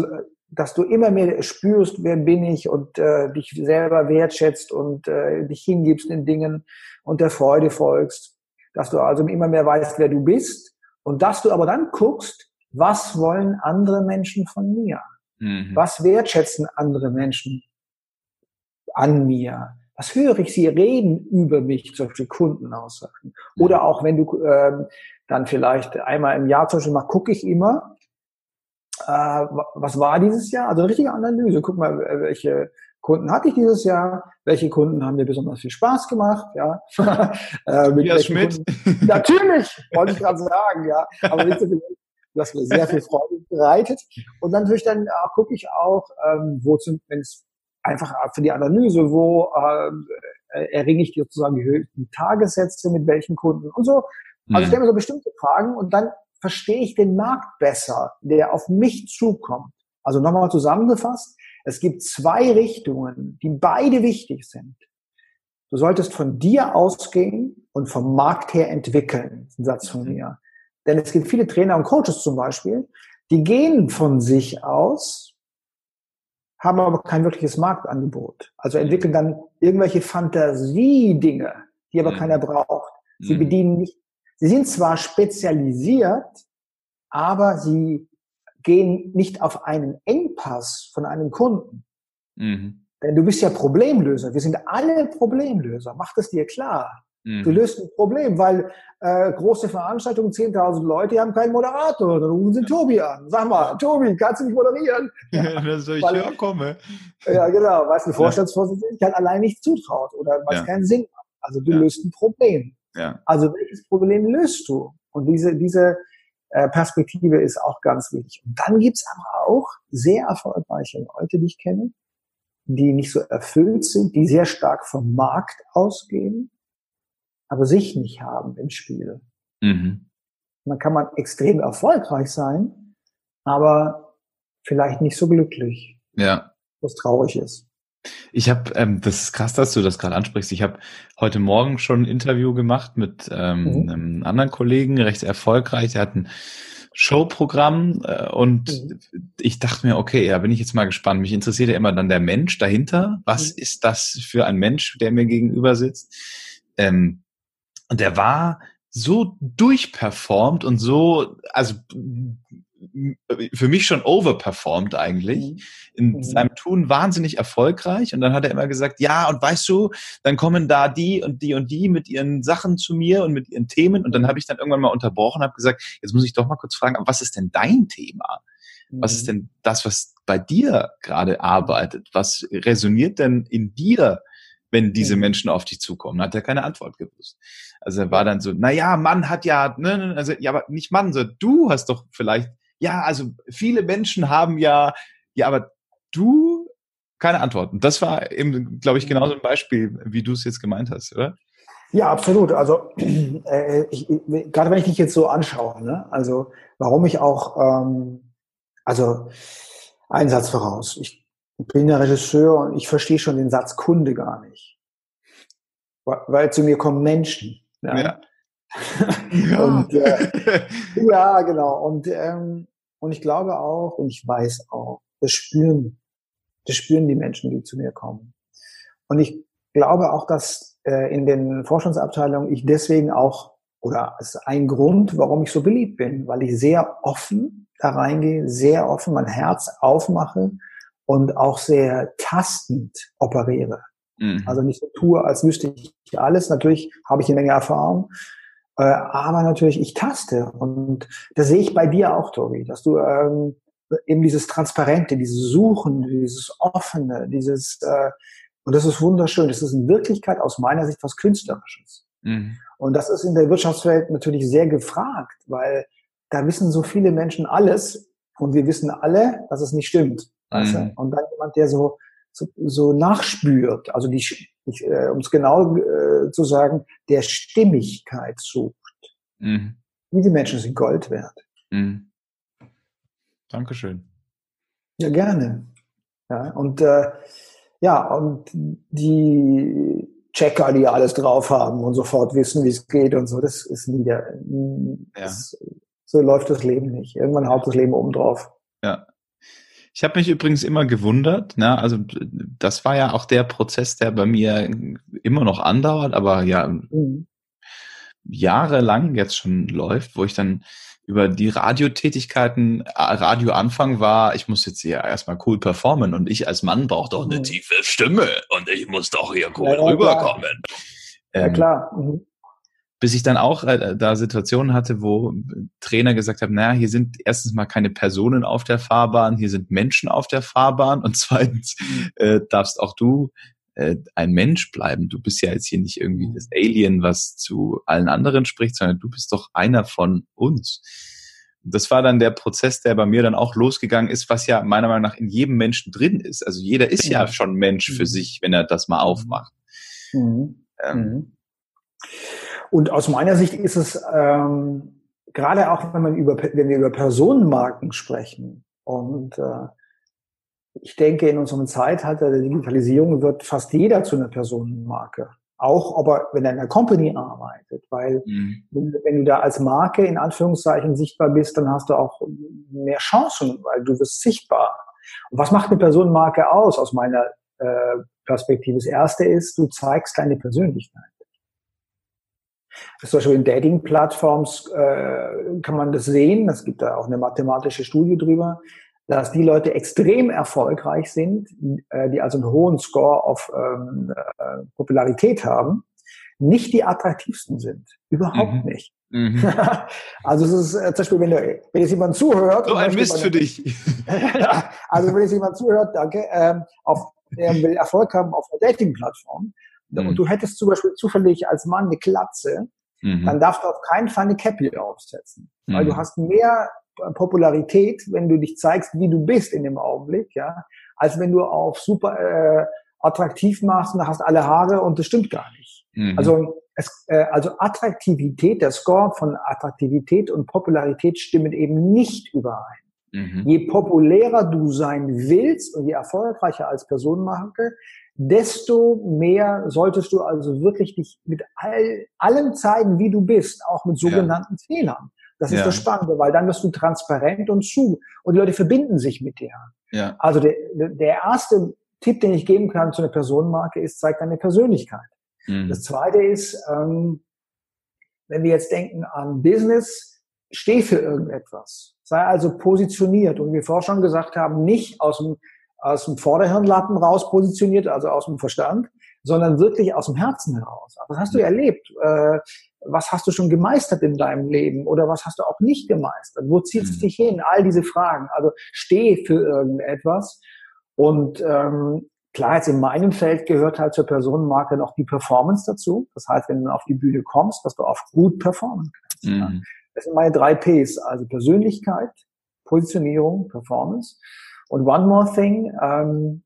dass du immer mehr spürst, wer bin ich und äh, dich selber wertschätzt und äh, dich hingibst in Dingen und der Freude folgst. Dass du also immer mehr weißt, wer du bist und dass du aber dann guckst, was wollen andere Menschen von mir? Mhm. Was wertschätzen andere Menschen an mir? Was höre ich sie reden über mich, zum Beispiel Kundenaussagen? Mhm. Oder auch wenn du ähm, dann vielleicht einmal im Jahr zum Beispiel mal gucke ich immer, äh, was war dieses Jahr? Also eine richtige Analyse. Guck mal, welche Kunden hatte ich dieses Jahr? Welche Kunden haben mir besonders viel Spaß gemacht? Ja, äh, mit Schmidt. Kunden? Natürlich, wollte ich gerade sagen, ja. Aber nicht so viel was mir sehr viel Freude bereitet. Und dann natürlich dann äh, gucke ich auch, ähm, wo zum, wenn es einfach für die Analyse, wo äh, äh, erringe ich sozusagen die höchsten Tagessätze mit welchen Kunden und so. Also ich mhm. stelle mir so bestimmte Fragen und dann verstehe ich den Markt besser, der auf mich zukommt. Also nochmal zusammengefasst, es gibt zwei Richtungen, die beide wichtig sind. Du solltest von dir ausgehen und vom Markt her entwickeln. ein Satz von mhm. mir. Denn es gibt viele Trainer und Coaches zum Beispiel, die gehen von sich aus, haben aber kein wirkliches Marktangebot. Also entwickeln dann irgendwelche Fantasiedinge, die aber mhm. keiner braucht. Sie mhm. bedienen nicht, sie sind zwar spezialisiert, aber sie gehen nicht auf einen Engpass von einem Kunden. Mhm. Denn du bist ja Problemlöser. Wir sind alle Problemlöser. Mach das dir klar. Mhm. Du löst ein Problem, weil äh, große Veranstaltungen, 10.000 Leute, die haben keinen Moderator. Dann rufen sie Tobi an. Sag mal, Tobi, kannst du nicht moderieren? Ja, das soll ich weil, ja komme. Ja, genau. Weißt du, Vorstandsvorsitzender kann allein nicht zutraut oder was ja. keinen Sinn macht. Also du ja. löst ein Problem. Ja. Also welches Problem löst du? Und diese, diese äh, Perspektive ist auch ganz wichtig. Und dann gibt's aber auch sehr erfolgreiche Leute, die ich kenne, die nicht so erfüllt sind, die sehr stark vom Markt ausgehen, aber sich nicht haben im Spiel. Mhm. Dann kann man extrem erfolgreich sein, aber vielleicht nicht so glücklich. Ja. Was traurig ist. Ich habe, ähm, das ist krass, dass du das gerade ansprichst. Ich habe heute Morgen schon ein Interview gemacht mit ähm, mhm. einem anderen Kollegen, recht erfolgreich. Der hat ein Showprogramm äh, und mhm. ich dachte mir, okay, ja, bin ich jetzt mal gespannt. Mich interessiert ja immer dann der Mensch dahinter. Was mhm. ist das für ein Mensch, der mir gegenüber sitzt? Ähm, und der war so durchperformt und so, also für mich schon overperformed eigentlich, mhm. in mhm. seinem Tun wahnsinnig erfolgreich. Und dann hat er immer gesagt, ja, und weißt du, dann kommen da die und die und die mit ihren Sachen zu mir und mit ihren Themen. Und dann habe ich dann irgendwann mal unterbrochen und habe gesagt, jetzt muss ich doch mal kurz fragen, was ist denn dein Thema? Was ist mhm. denn das, was bei dir gerade arbeitet? Was resoniert denn in dir, wenn diese mhm. Menschen auf dich zukommen? Hat er keine Antwort gewusst. Also er war dann so, na ja, Mann hat ja, ne, ne also ja, aber nicht Mann, sondern du hast doch vielleicht ja, also viele Menschen haben ja, ja, aber du keine Antworten. Das war eben, glaube ich, genauso ein Beispiel, wie du es jetzt gemeint hast, oder? Ja, absolut. Also äh, ich, gerade wenn ich dich jetzt so anschaue, ne? also warum ich auch, ähm, also ein Satz voraus. Ich bin der Regisseur und ich verstehe schon den Satz Kunde gar nicht, weil zu mir kommen Menschen. Ja. ja. ja. und, äh, ja, genau. Und ähm, und ich glaube auch, und ich weiß auch, das spüren, das spüren die Menschen, die zu mir kommen. Und ich glaube auch, dass äh, in den Forschungsabteilungen ich deswegen auch, oder es ist ein Grund, warum ich so beliebt bin, weil ich sehr offen da reingehe, sehr offen mein Herz aufmache und auch sehr tastend operiere. Mhm. Also nicht so tue, als wüsste ich alles. Natürlich habe ich eine Menge Erfahrung, äh, aber natürlich, ich taste. Und das sehe ich bei dir auch, Tobi, dass du ähm, eben dieses Transparente, dieses Suchen, dieses Offene, dieses, äh, und das ist wunderschön. Das ist in Wirklichkeit aus meiner Sicht was Künstlerisches. Mhm. Und das ist in der Wirtschaftswelt natürlich sehr gefragt, weil da wissen so viele Menschen alles und wir wissen alle, dass es nicht stimmt. Mhm. Weißt du? Und dann jemand, der so, so, so nachspürt, also die, äh, um es genau äh, zu sagen, der Stimmigkeit sucht. Mhm. Diese Menschen sind Gold wert. Mhm. Dankeschön. Ja, gerne. Ja, und äh, ja, und die Checker, die alles drauf haben und sofort wissen, wie es geht und so, das ist wieder, ja. das, so läuft das Leben nicht. Irgendwann haut das Leben oben drauf. Ja. Ich habe mich übrigens immer gewundert, ne? also das war ja auch der Prozess, der bei mir immer noch andauert, aber ja mhm. jahrelang jetzt schon läuft, wo ich dann über die Radiotätigkeiten, äh, Radioanfang war, ich muss jetzt hier erstmal cool performen und ich als Mann brauche doch eine mhm. tiefe Stimme und ich muss doch hier cool ja, rüberkommen. Klar. Ähm, ja, klar. Mhm bis ich dann auch äh, da Situationen hatte, wo Trainer gesagt haben, naja, hier sind erstens mal keine Personen auf der Fahrbahn, hier sind Menschen auf der Fahrbahn und zweitens mhm. äh, darfst auch du äh, ein Mensch bleiben. Du bist ja jetzt hier nicht irgendwie das Alien, was zu allen anderen spricht, sondern du bist doch einer von uns. Das war dann der Prozess, der bei mir dann auch losgegangen ist, was ja meiner Meinung nach in jedem Menschen drin ist. Also jeder ist ja schon Mensch für mhm. sich, wenn er das mal aufmacht. Mhm. Ähm. Und aus meiner Sicht ist es ähm, gerade auch, wenn man über, wenn wir über Personenmarken sprechen und äh, ich denke, in unserem Zeitalter der Digitalisierung wird fast jeder zu einer Personenmarke. Auch aber wenn er in einer Company arbeitet, weil mhm. wenn du da als Marke in Anführungszeichen sichtbar bist, dann hast du auch mehr Chancen, weil du wirst sichtbar. Und was macht eine Personenmarke aus, aus meiner äh, Perspektive? Das erste ist, du zeigst deine Persönlichkeit. Zum Beispiel in Dating-Plattforms äh, kann man das sehen. Es gibt da auch eine mathematische Studie drüber dass die Leute extrem erfolgreich sind, äh, die also einen hohen Score auf ähm, äh, Popularität haben, nicht die attraktivsten sind. Überhaupt mhm. nicht. Mhm. also es ist äh, zum Beispiel, wenn, du, wenn jetzt jemand zuhört. So ein Mist für dich. also wenn jetzt jemand zuhört, danke, ähm, auf, der will Erfolg haben auf einer Dating-Plattform mhm. und du hättest zum Beispiel zufällig als Mann eine Klatze, mhm. dann darfst du auf keinen Fall eine Cappy aufsetzen. Weil du mhm. hast mehr Popularität, wenn du dich zeigst, wie du bist in dem Augenblick, ja, als wenn du auf super äh, attraktiv machst und hast alle Haare und das stimmt gar nicht. Mhm. Also es, äh, also Attraktivität, der Score von Attraktivität und Popularität stimmen eben nicht überein. Mhm. Je populärer du sein willst und je erfolgreicher als Personenmarke, desto mehr solltest du also wirklich dich mit all, allem zeigen, wie du bist, auch mit sogenannten ja. Fehlern. Das ist ja. das Spannende, weil dann wirst du transparent und zu und die Leute verbinden sich mit dir. Ja. Also der, der erste Tipp, den ich geben kann zu einer Personenmarke, ist, zeig deine Persönlichkeit. Mhm. Das zweite ist, ähm, wenn wir jetzt denken an Business, steh für irgendetwas. Sei also positioniert. Und wie wir vorher schon gesagt haben, nicht aus dem, aus dem Vorderhirnlappen raus positioniert, also aus dem Verstand, sondern wirklich aus dem Herzen heraus. Was hast du erlebt? Äh, was hast du schon gemeistert in deinem Leben oder was hast du auch nicht gemeistert? Wo zieht es mhm. dich hin? All diese Fragen. Also steh für irgendetwas. Und ähm, klar, jetzt in meinem Feld gehört halt zur Personenmarke noch die Performance dazu. Das heißt, wenn du auf die Bühne kommst, dass du auch gut performen kannst. Mhm. Ja. Das sind meine drei Ps, also Persönlichkeit, Positionierung, Performance. Und one more thing, ähm,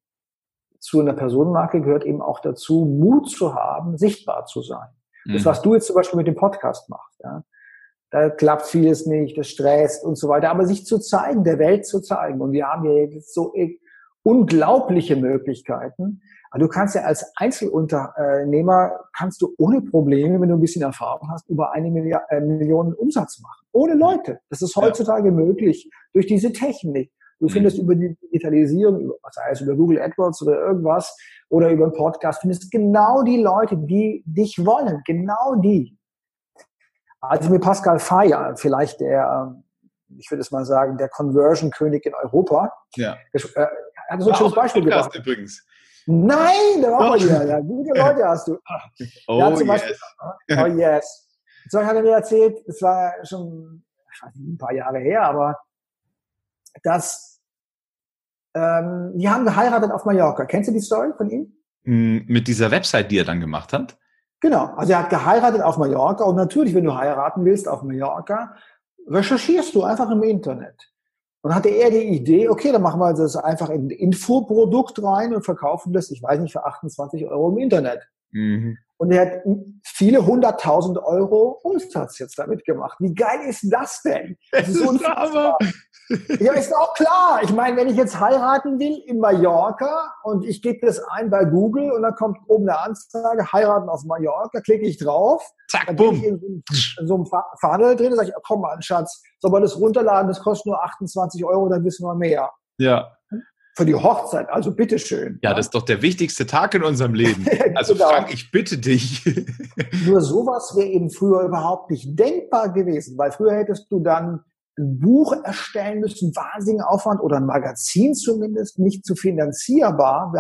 zu einer Personenmarke gehört eben auch dazu, Mut zu haben, sichtbar zu sein. Das, mhm. was du jetzt zum Beispiel mit dem Podcast machst, ja, da klappt vieles nicht, das stresst und so weiter, aber sich zu zeigen, der Welt zu zeigen. Und wir haben ja jetzt so unglaubliche Möglichkeiten. Aber du kannst ja als Einzelunternehmer, kannst du ohne Probleme, wenn du ein bisschen Erfahrung hast, über eine äh, Million Umsatz machen. Ohne Leute. Das ist heutzutage ja. möglich durch diese Technik. Du findest mhm. über die Digitalisierung, sei es über Google AdWords oder irgendwas, oder über einen Podcast, findest genau die Leute, die dich wollen. Genau die. Also mit Pascal Feier, vielleicht der, ich würde es mal sagen, der Conversion-König in Europa. Ja. Äh, hat so ein schönes Beispiel gebracht. übrigens. Nein, der war oh. hier. Ja, gute Leute hast du. Oh, ja, zum Beispiel, yes. oh yes. So hat er mir erzählt, es war schon ich nicht, ein paar Jahre her, aber dass ähm, die haben geheiratet auf Mallorca. Kennst du die Story von ihm? Hm, mit dieser Website, die er dann gemacht hat? Genau. Also er hat geheiratet auf Mallorca und natürlich, wenn du heiraten willst auf Mallorca, recherchierst du einfach im Internet. Und hatte er die Idee, okay, dann machen wir das einfach in ein Infoprodukt rein und verkaufen das, ich weiß nicht, für 28 Euro im Internet. Mhm. Und er hat viele hunderttausend Euro Umsatz jetzt damit gemacht. Wie geil ist das denn? Das ist, ist aber ja, ist auch klar. Ich meine, wenn ich jetzt heiraten will in Mallorca und ich gebe das ein bei Google und dann kommt oben eine Anzeige, heiraten auf Mallorca, klicke ich drauf. Zack, dann bumm. In, in, so einem Funnel drin, sage ich, komm mal, Schatz, soll man das runterladen, das kostet nur 28 Euro, dann wissen wir mehr. Ja für die Hochzeit. Also bitteschön. Ja, das ist doch der wichtigste Tag in unserem Leben. Also genau. Frank, ich bitte dich. Nur sowas wäre eben früher überhaupt nicht denkbar gewesen, weil früher hättest du dann ein Buch erstellen müssen, wahnsinnigen Aufwand oder ein Magazin zumindest, nicht zu finanzierbar.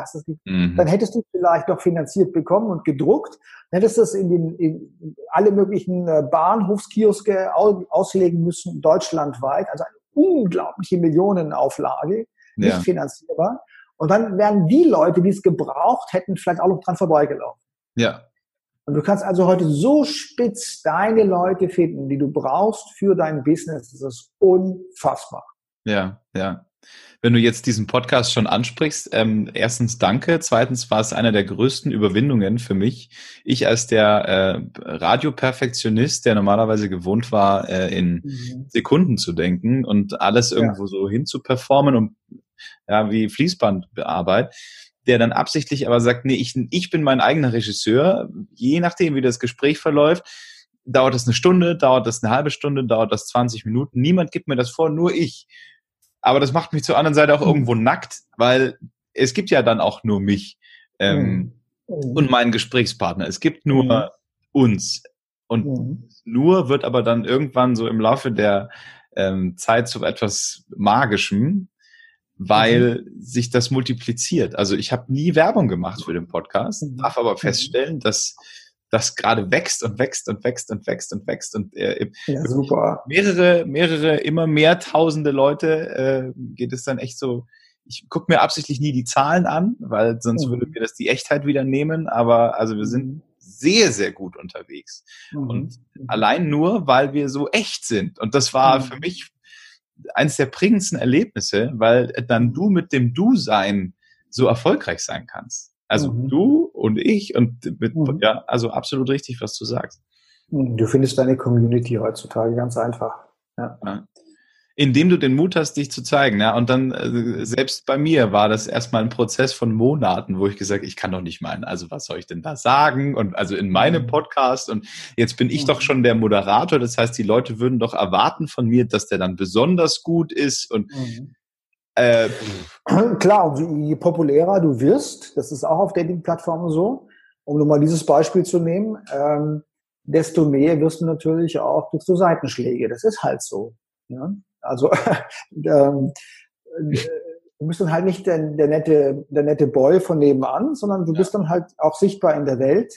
Mhm. Dann hättest du vielleicht doch finanziert bekommen und gedruckt. Dann hättest du es in, den, in alle möglichen äh, Bahnhofskioske auslegen müssen, deutschlandweit. Also eine unglaubliche Millionenauflage nicht ja. finanzierbar. Und dann wären die Leute, die es gebraucht hätten, vielleicht auch noch dran vorbeigelaufen. Ja. Und du kannst also heute so spitz deine Leute finden, die du brauchst für dein Business. Das ist unfassbar. Ja, ja. Wenn du jetzt diesen Podcast schon ansprichst, ähm, erstens danke, zweitens war es einer der größten Überwindungen für mich. Ich als der äh, Radioperfektionist, der normalerweise gewohnt war, äh, in mhm. Sekunden zu denken und alles irgendwo ja. so hinzuperformen und ja, wie Fließbandarbeit, der dann absichtlich aber sagt, nee, ich, ich bin mein eigener Regisseur, je nachdem, wie das Gespräch verläuft, dauert das eine Stunde, dauert das eine halbe Stunde, dauert das 20 Minuten. Niemand gibt mir das vor, nur ich. Aber das macht mich zur anderen Seite auch mhm. irgendwo nackt, weil es gibt ja dann auch nur mich ähm, mhm. und meinen Gesprächspartner. Es gibt nur mhm. uns. Und mhm. nur wird aber dann irgendwann so im Laufe der ähm, Zeit zu etwas Magischem, weil mhm. sich das multipliziert. Also ich habe nie Werbung gemacht für den Podcast, mhm. darf aber feststellen, dass das gerade wächst und wächst und wächst und wächst und wächst und äh, ja, mehrere, mehrere, immer mehr tausende Leute äh, geht es dann echt so. Ich gucke mir absichtlich nie die Zahlen an, weil sonst mhm. würde mir das die Echtheit wieder nehmen. Aber also wir sind mhm. sehr, sehr gut unterwegs. Mhm. Und mhm. allein nur, weil wir so echt sind. Und das war mhm. für mich eines der prägendsten Erlebnisse, weil dann du mit dem Du-Sein so erfolgreich sein kannst. Also mhm. du und ich und mit, mhm. ja, also absolut richtig, was du sagst. Mhm. Du findest deine Community heutzutage ganz einfach. Ja. ja. Indem du den Mut hast, dich zu zeigen. Ja. Und dann, äh, selbst bei mir war das erstmal ein Prozess von Monaten, wo ich gesagt, ich kann doch nicht meinen, also was soll ich denn da sagen? Und also in meinem mhm. Podcast und jetzt bin ich mhm. doch schon der Moderator. Das heißt, die Leute würden doch erwarten von mir, dass der dann besonders gut ist und mhm. Äh, Klar, und je populärer du wirst, das ist auch auf Dating-Plattformen so, um nur mal dieses Beispiel zu nehmen, ähm, desto mehr wirst du natürlich auch durch so Seitenschläge. Das ist halt so. Ja? Also ähm, du bist dann halt nicht der, der, nette, der nette Boy von nebenan, sondern du bist dann halt auch sichtbar in der Welt.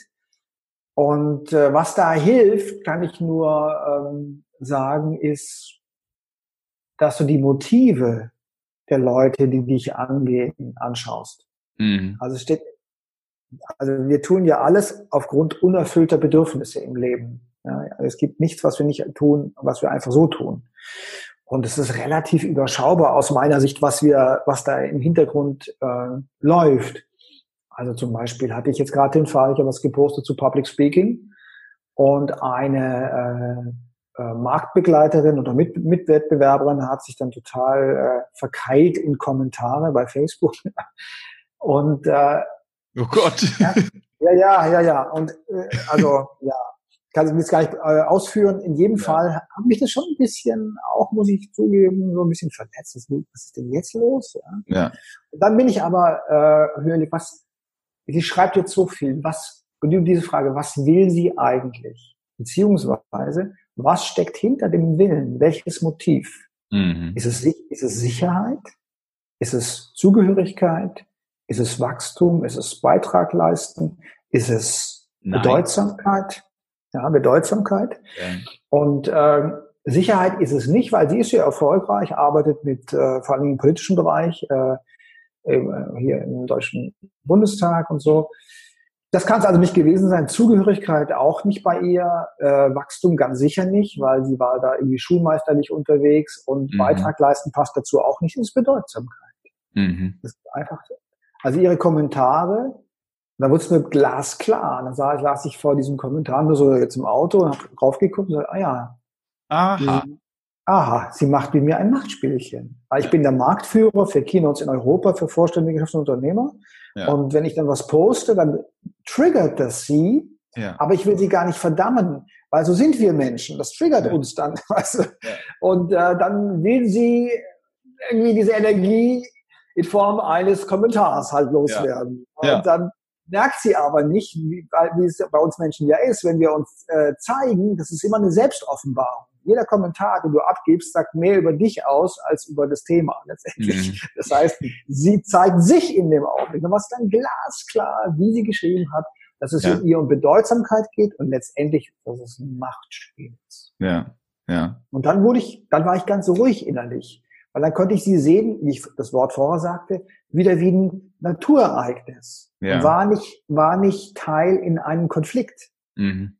Und äh, was da hilft, kann ich nur ähm, sagen, ist, dass du die Motive der Leute, die dich angehen, anschaust. Mhm. Also steht, also wir tun ja alles aufgrund unerfüllter Bedürfnisse im Leben. Ja, es gibt nichts, was wir nicht tun, was wir einfach so tun. Und es ist relativ überschaubar aus meiner Sicht, was wir, was da im Hintergrund äh, läuft. Also zum Beispiel hatte ich jetzt gerade den Fall, ich habe was gepostet zu Public Speaking und eine äh, äh, Marktbegleiterin oder Mit Mitwettbewerberin hat sich dann total äh, verkeilt in Kommentare bei Facebook. Und äh, oh Gott. Ja, ja, ja, ja. Und äh, also ja, kann ich jetzt gar nicht äh, ausführen. In jedem ja. Fall hat mich das schon ein bisschen, auch muss ich zugeben, so ein bisschen verletzt. Was ist denn jetzt los? Ja. ja. Und dann bin ich aber äh, hörlich, was, sie schreibt jetzt so viel, was, und diese Frage, was will sie eigentlich? Beziehungsweise, was steckt hinter dem Willen? Welches Motiv? Mhm. Ist, es, ist es Sicherheit? Ist es Zugehörigkeit? Ist es Wachstum? Ist es Beitrag leisten? Ist es Nein. Bedeutsamkeit? Ja, Bedeutsamkeit. Ja. Und äh, Sicherheit ist es nicht, weil sie ist ja erfolgreich, arbeitet mit äh, vor allem im politischen Bereich äh, hier im Deutschen Bundestag und so. Das kann es also nicht gewesen sein. Zugehörigkeit auch nicht bei ihr. Äh, Wachstum ganz sicher nicht, weil sie war da irgendwie schulmeisterlich unterwegs und mhm. Beitrag leisten passt dazu auch nicht. Das ist Bedeutsamkeit. Mhm. Das ist einfach so. Also ihre Kommentare, da wurde es mir glasklar. Dann sah, las ich vor diesem Kommentar nur so jetzt im Auto und habe drauf geguckt und gesagt, ah ja. Aha. aha, sie macht mit mir ein Machtspielchen. Ich bin der Marktführer für Keynotes in Europa für Vorständige und Unternehmer. Ja. Und wenn ich dann was poste, dann triggert das sie, ja. aber ich will sie gar nicht verdammen, weil so sind wir Menschen. Das triggert uns dann. Weißt du? Und äh, dann will sie irgendwie diese Energie in Form eines Kommentars halt loswerden. Und dann merkt sie aber nicht, wie, wie es bei uns Menschen ja ist, wenn wir uns äh, zeigen, das ist immer eine Selbstoffenbarung jeder Kommentar, den du abgibst, sagt mehr über dich aus als über das Thema letztendlich. Mhm. Das heißt, sie zeigt sich in dem Augenblick. Und was dann glasklar, wie sie geschrieben hat, dass es ja. um ihr um Bedeutsamkeit geht und letztendlich, dass es ein Machtspiel ist. Ja, ja. Und dann wurde ich, dann war ich ganz ruhig innerlich. Weil dann konnte ich sie sehen, wie ich das Wort vorher sagte, wieder wie ein Naturereignis. Ja. War nicht, war nicht Teil in einem Konflikt. Mhm.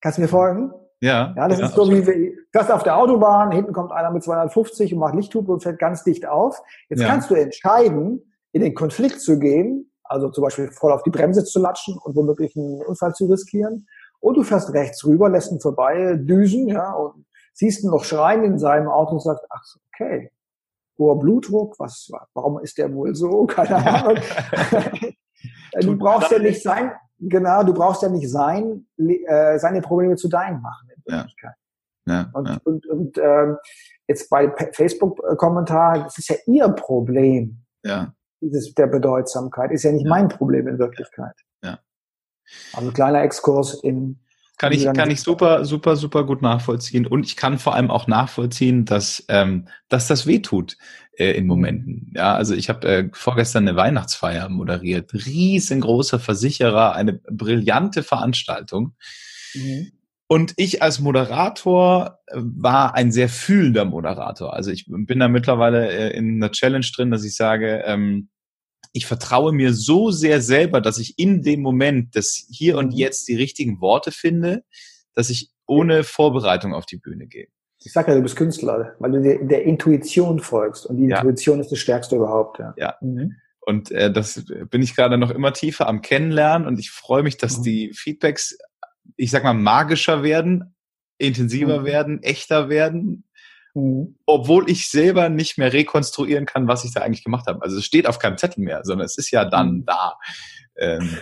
Kannst du mir folgen? Ja. Ja, das ja, ist so wie, du fährst auf der Autobahn, hinten kommt einer mit 250 und macht Lichthupe und fährt ganz dicht auf. Jetzt ja. kannst du entscheiden, in den Konflikt zu gehen, also zum Beispiel voll auf die Bremse zu latschen und womöglich einen Unfall zu riskieren. Und du fährst rechts rüber, lässt ihn vorbei düsen, ja, und siehst ihn noch schreien in seinem Auto und sagst, ach, okay, hoher Blutdruck, was, warum ist der wohl so? Keine Ahnung. du brauchst ja nicht sein, genau, du brauchst ja nicht sein, äh, seine Probleme zu deinen machen in Wirklichkeit. Ja. Ja, und, ja. und, und ähm, jetzt bei Facebook-Kommentaren, das ist ja ihr Problem. Ja. Dieses der Bedeutsamkeit ist ja nicht mein Problem in Wirklichkeit. Ja. Also kleiner Exkurs in kann ich, kann ich super, super, super gut nachvollziehen. Und ich kann vor allem auch nachvollziehen, dass, ähm, dass das wehtut äh, in mhm. Momenten. Ja, also ich habe äh, vorgestern eine Weihnachtsfeier moderiert. Riesengroßer Versicherer, eine brillante Veranstaltung. Mhm. Und ich als Moderator äh, war ein sehr fühlender Moderator. Also ich bin da mittlerweile äh, in einer Challenge drin, dass ich sage, ähm, ich vertraue mir so sehr selber, dass ich in dem Moment des Hier und mhm. Jetzt die richtigen Worte finde, dass ich ohne Vorbereitung auf die Bühne gehe. Ich sage ja, du bist Künstler, weil du der, der Intuition folgst und die ja. Intuition ist das Stärkste überhaupt. Ja. ja. Mhm. Und äh, das bin ich gerade noch immer tiefer am Kennenlernen und ich freue mich, dass mhm. die Feedbacks, ich sag mal, magischer werden, intensiver mhm. werden, echter werden, Mhm. Obwohl ich selber nicht mehr rekonstruieren kann, was ich da eigentlich gemacht habe. Also es steht auf keinem Zettel mehr, sondern es ist ja dann mhm. da. Ähm,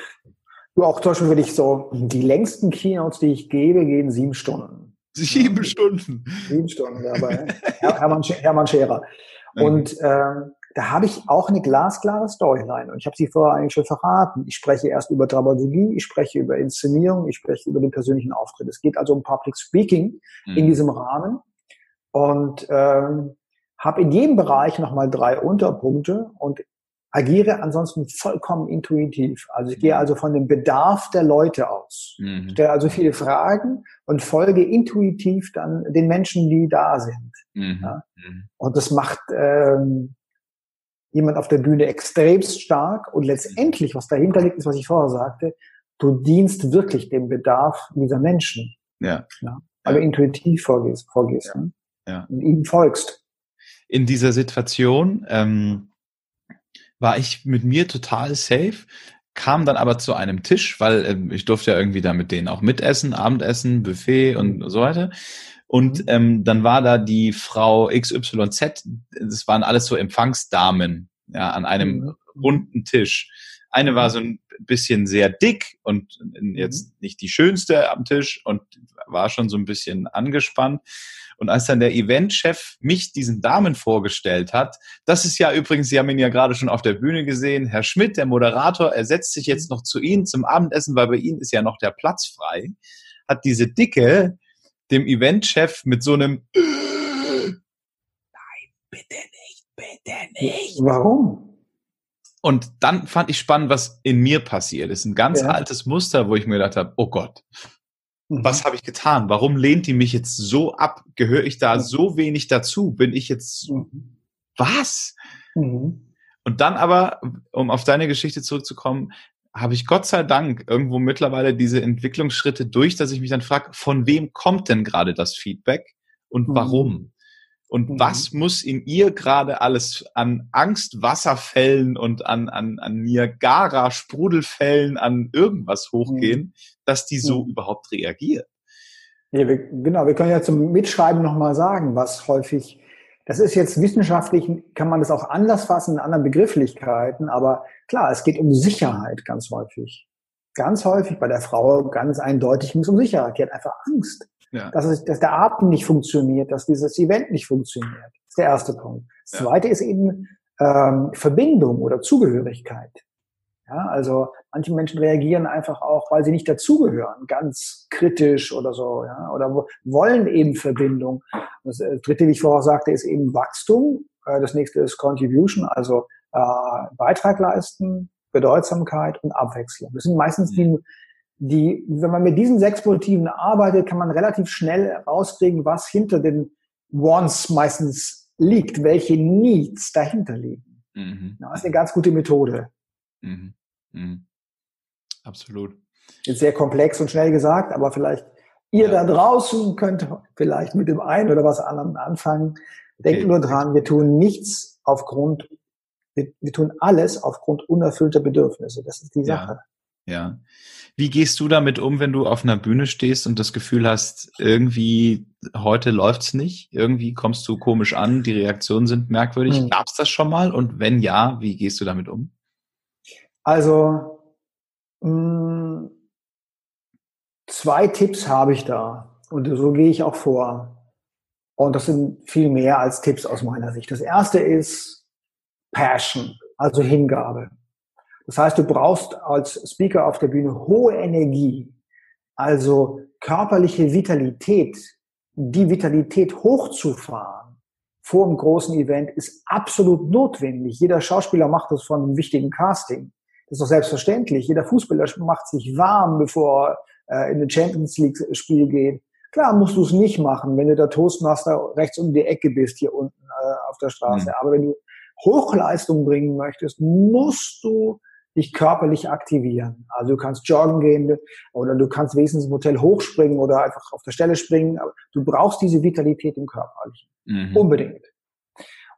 du auch zum Beispiel würde ich so, die längsten Keynotes, die ich gebe, gehen sieben Stunden. Sieben Stunden. Sieben Stunden, ja, bei Hermann, Hermann Scherer. Und ähm, da habe ich auch eine glasklare Storyline. Und ich habe sie vorher eigentlich schon verraten. Ich spreche erst über Dramaturgie, ich spreche über Inszenierung, ich spreche über den persönlichen Auftritt. Es geht also um Public Speaking mhm. in diesem Rahmen und ähm, habe in jedem Bereich nochmal drei Unterpunkte und agiere ansonsten vollkommen intuitiv. Also ich gehe mhm. also von dem Bedarf der Leute aus, mhm. stelle also viele Fragen und folge intuitiv dann den Menschen, die da sind. Mhm. Ja? Mhm. Und das macht ähm, jemand auf der Bühne extremst stark und letztendlich, was dahinter liegt, ist, was ich vorher sagte, du dienst wirklich dem Bedarf dieser Menschen. Ja. ja? Weil ja. du intuitiv vorgehst. vorgehst ja. ne? Ja. und ihm folgst. In dieser Situation ähm, war ich mit mir total safe, kam dann aber zu einem Tisch, weil äh, ich durfte ja irgendwie da mit denen auch mitessen, Abendessen, Buffet und mhm. so weiter. Und mhm. ähm, dann war da die Frau XYZ, das waren alles so Empfangsdamen, ja, an einem mhm. runden Tisch. Eine war so ein bisschen sehr dick und jetzt nicht die schönste am Tisch und war schon so ein bisschen angespannt. Und als dann der Eventchef mich diesen Damen vorgestellt hat, das ist ja übrigens, Sie haben ihn ja gerade schon auf der Bühne gesehen, Herr Schmidt, der Moderator, er setzt sich jetzt noch zu Ihnen zum Abendessen, weil bei Ihnen ist ja noch der Platz frei, hat diese Dicke dem Eventchef mit so einem Nein, bitte nicht, bitte nicht. Warum? Und dann fand ich spannend, was in mir passiert. Ist ein ganz ja. altes Muster, wo ich mir gedacht habe, oh Gott, Mhm. Was habe ich getan? Warum lehnt die mich jetzt so ab? Gehöre ich da so wenig dazu? Bin ich jetzt mhm. was? Mhm. Und dann aber, um auf deine Geschichte zurückzukommen, habe ich Gott sei Dank irgendwo mittlerweile diese Entwicklungsschritte durch, dass ich mich dann frage, von wem kommt denn gerade das Feedback und mhm. warum? Und mhm. was muss in ihr gerade alles an Angstwasserfällen und an, an, an Niagara-Sprudelfällen, an irgendwas hochgehen, mhm. dass die so mhm. überhaupt reagiert? Ja, wir, genau, wir können ja zum Mitschreiben nochmal sagen, was häufig, das ist jetzt wissenschaftlich, kann man das auch anders fassen in anderen Begrifflichkeiten, aber klar, es geht um Sicherheit ganz häufig. Ganz häufig bei der Frau ganz eindeutig ging es um Sicherheit. Die hat einfach Angst. Ja. Dass, es, dass der Atem nicht funktioniert, dass dieses Event nicht funktioniert. Das ist der erste Punkt. Das zweite ist eben ähm, Verbindung oder Zugehörigkeit. Ja, also manche Menschen reagieren einfach auch, weil sie nicht dazugehören, ganz kritisch oder so, ja, oder wollen eben Verbindung. Das äh, dritte, wie ich vorher sagte, ist eben Wachstum. Äh, das nächste ist Contribution, also äh, Beitrag leisten, Bedeutsamkeit und Abwechslung. Das sind meistens die mhm die, wenn man mit diesen sechs Motiven arbeitet, kann man relativ schnell rauskriegen, was hinter den Wants meistens liegt, welche Needs dahinter liegen. Mhm. Das ist eine ganz gute Methode. Mhm. Mhm. Absolut. Jetzt sehr komplex und schnell gesagt, aber vielleicht Ihr da draußen könnt vielleicht mit dem einen oder was anderen anfangen. Denkt okay. nur dran, wir tun nichts aufgrund, wir, wir, tun alles aufgrund unerfüllter Bedürfnisse. Das ist die Sache. Ja. Ja. Wie gehst du damit um, wenn du auf einer Bühne stehst und das Gefühl hast, irgendwie heute läuft's nicht, irgendwie kommst du komisch an, die Reaktionen sind merkwürdig. Hm. Gab's das schon mal? Und wenn ja, wie gehst du damit um? Also mh, hm, zwei Tipps habe ich da und so gehe ich auch vor. Und das sind viel mehr als Tipps aus meiner Sicht. Das erste ist Passion, also Hingabe. Das heißt, du brauchst als Speaker auf der Bühne hohe Energie, also körperliche Vitalität. Die Vitalität hochzufahren vor einem großen Event ist absolut notwendig. Jeder Schauspieler macht das von einem wichtigen Casting. Das ist doch selbstverständlich. Jeder Fußballer macht sich warm, bevor er äh, in ein Champions League Spiel geht. Klar musst du es nicht machen, wenn du der Toastmaster rechts um die Ecke bist hier unten äh, auf der Straße. Mhm. Aber wenn du Hochleistung bringen möchtest, musst du dich körperlich aktivieren. Also du kannst joggen gehen oder du kannst wenigstens im Hotel hochspringen oder einfach auf der Stelle springen. Aber du brauchst diese Vitalität im Körperlichen. Mhm. Unbedingt.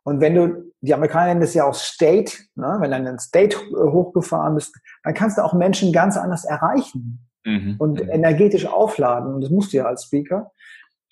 Und wenn du, die Amerikaner nennen das ja auch State, ne? wenn du in den State hochgefahren bist, dann kannst du auch Menschen ganz anders erreichen mhm. und mhm. energetisch aufladen. Und das musst du ja als Speaker.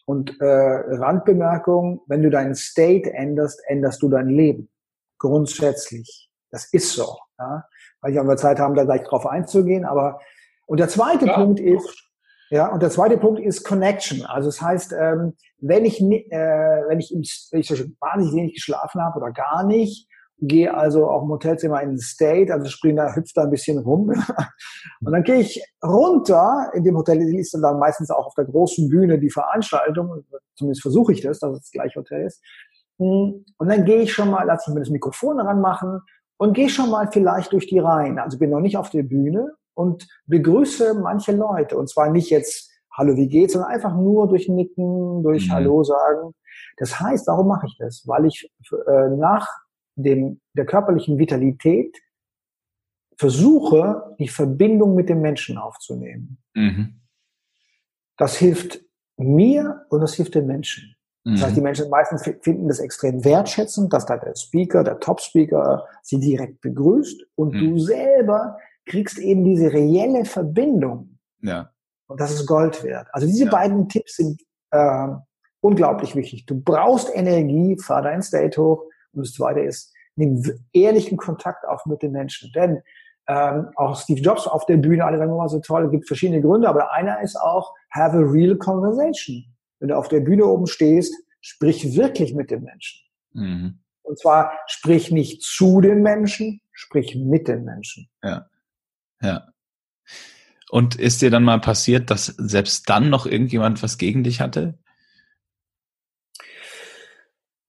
Und äh, Randbemerkung, wenn du deinen State änderst, änderst du dein Leben. Grundsätzlich. Das ist so. Ja? Weil ich auch mal Zeit haben, da gleich drauf einzugehen. Aber und der zweite ja. Punkt ist, ja, und der zweite Punkt ist Connection. Also das heißt, ähm, wenn ich äh, wenn ich im, wenn ich wahnsinnig wenig geschlafen habe oder gar nicht, gehe also auch im Hotelzimmer in den State, also springe da, hüpfe da ein bisschen rum. und dann gehe ich runter, in dem Hotel ist dann meistens auch auf der großen Bühne die Veranstaltung, zumindest versuche ich das, dass es das gleiche Hotel ist. Und dann gehe ich schon mal, lasse ich mir das Mikrofon ranmachen und gehe schon mal vielleicht durch die Reihen. Also bin noch nicht auf der Bühne und begrüße manche Leute. Und zwar nicht jetzt Hallo, wie geht's, sondern einfach nur durch Nicken, durch mhm. Hallo sagen. Das heißt, warum mache ich das? Weil ich äh, nach dem, der körperlichen Vitalität versuche, die Verbindung mit dem Menschen aufzunehmen. Mhm. Das hilft mir und das hilft den Menschen. Das heißt, die mhm. Menschen meistens finden das extrem wertschätzend, dass da der Speaker, der Top-Speaker sie direkt begrüßt und mhm. du selber kriegst eben diese reelle Verbindung. Ja. Und das ist Gold wert. Also diese ja. beiden Tipps sind äh, unglaublich wichtig. Du brauchst Energie, fahr dein State hoch. Und das zweite ist, nimm ehrlichen Kontakt auf mit den Menschen. Denn ähm, auch Steve Jobs auf der Bühne, alle sagen immer so toll, gibt verschiedene Gründe, aber einer ist auch, have a real conversation. Wenn du auf der Bühne oben stehst, sprich wirklich mit dem Menschen. Mhm. Und zwar sprich nicht zu den Menschen, sprich mit den Menschen. Ja. Ja. Und ist dir dann mal passiert, dass selbst dann noch irgendjemand was gegen dich hatte?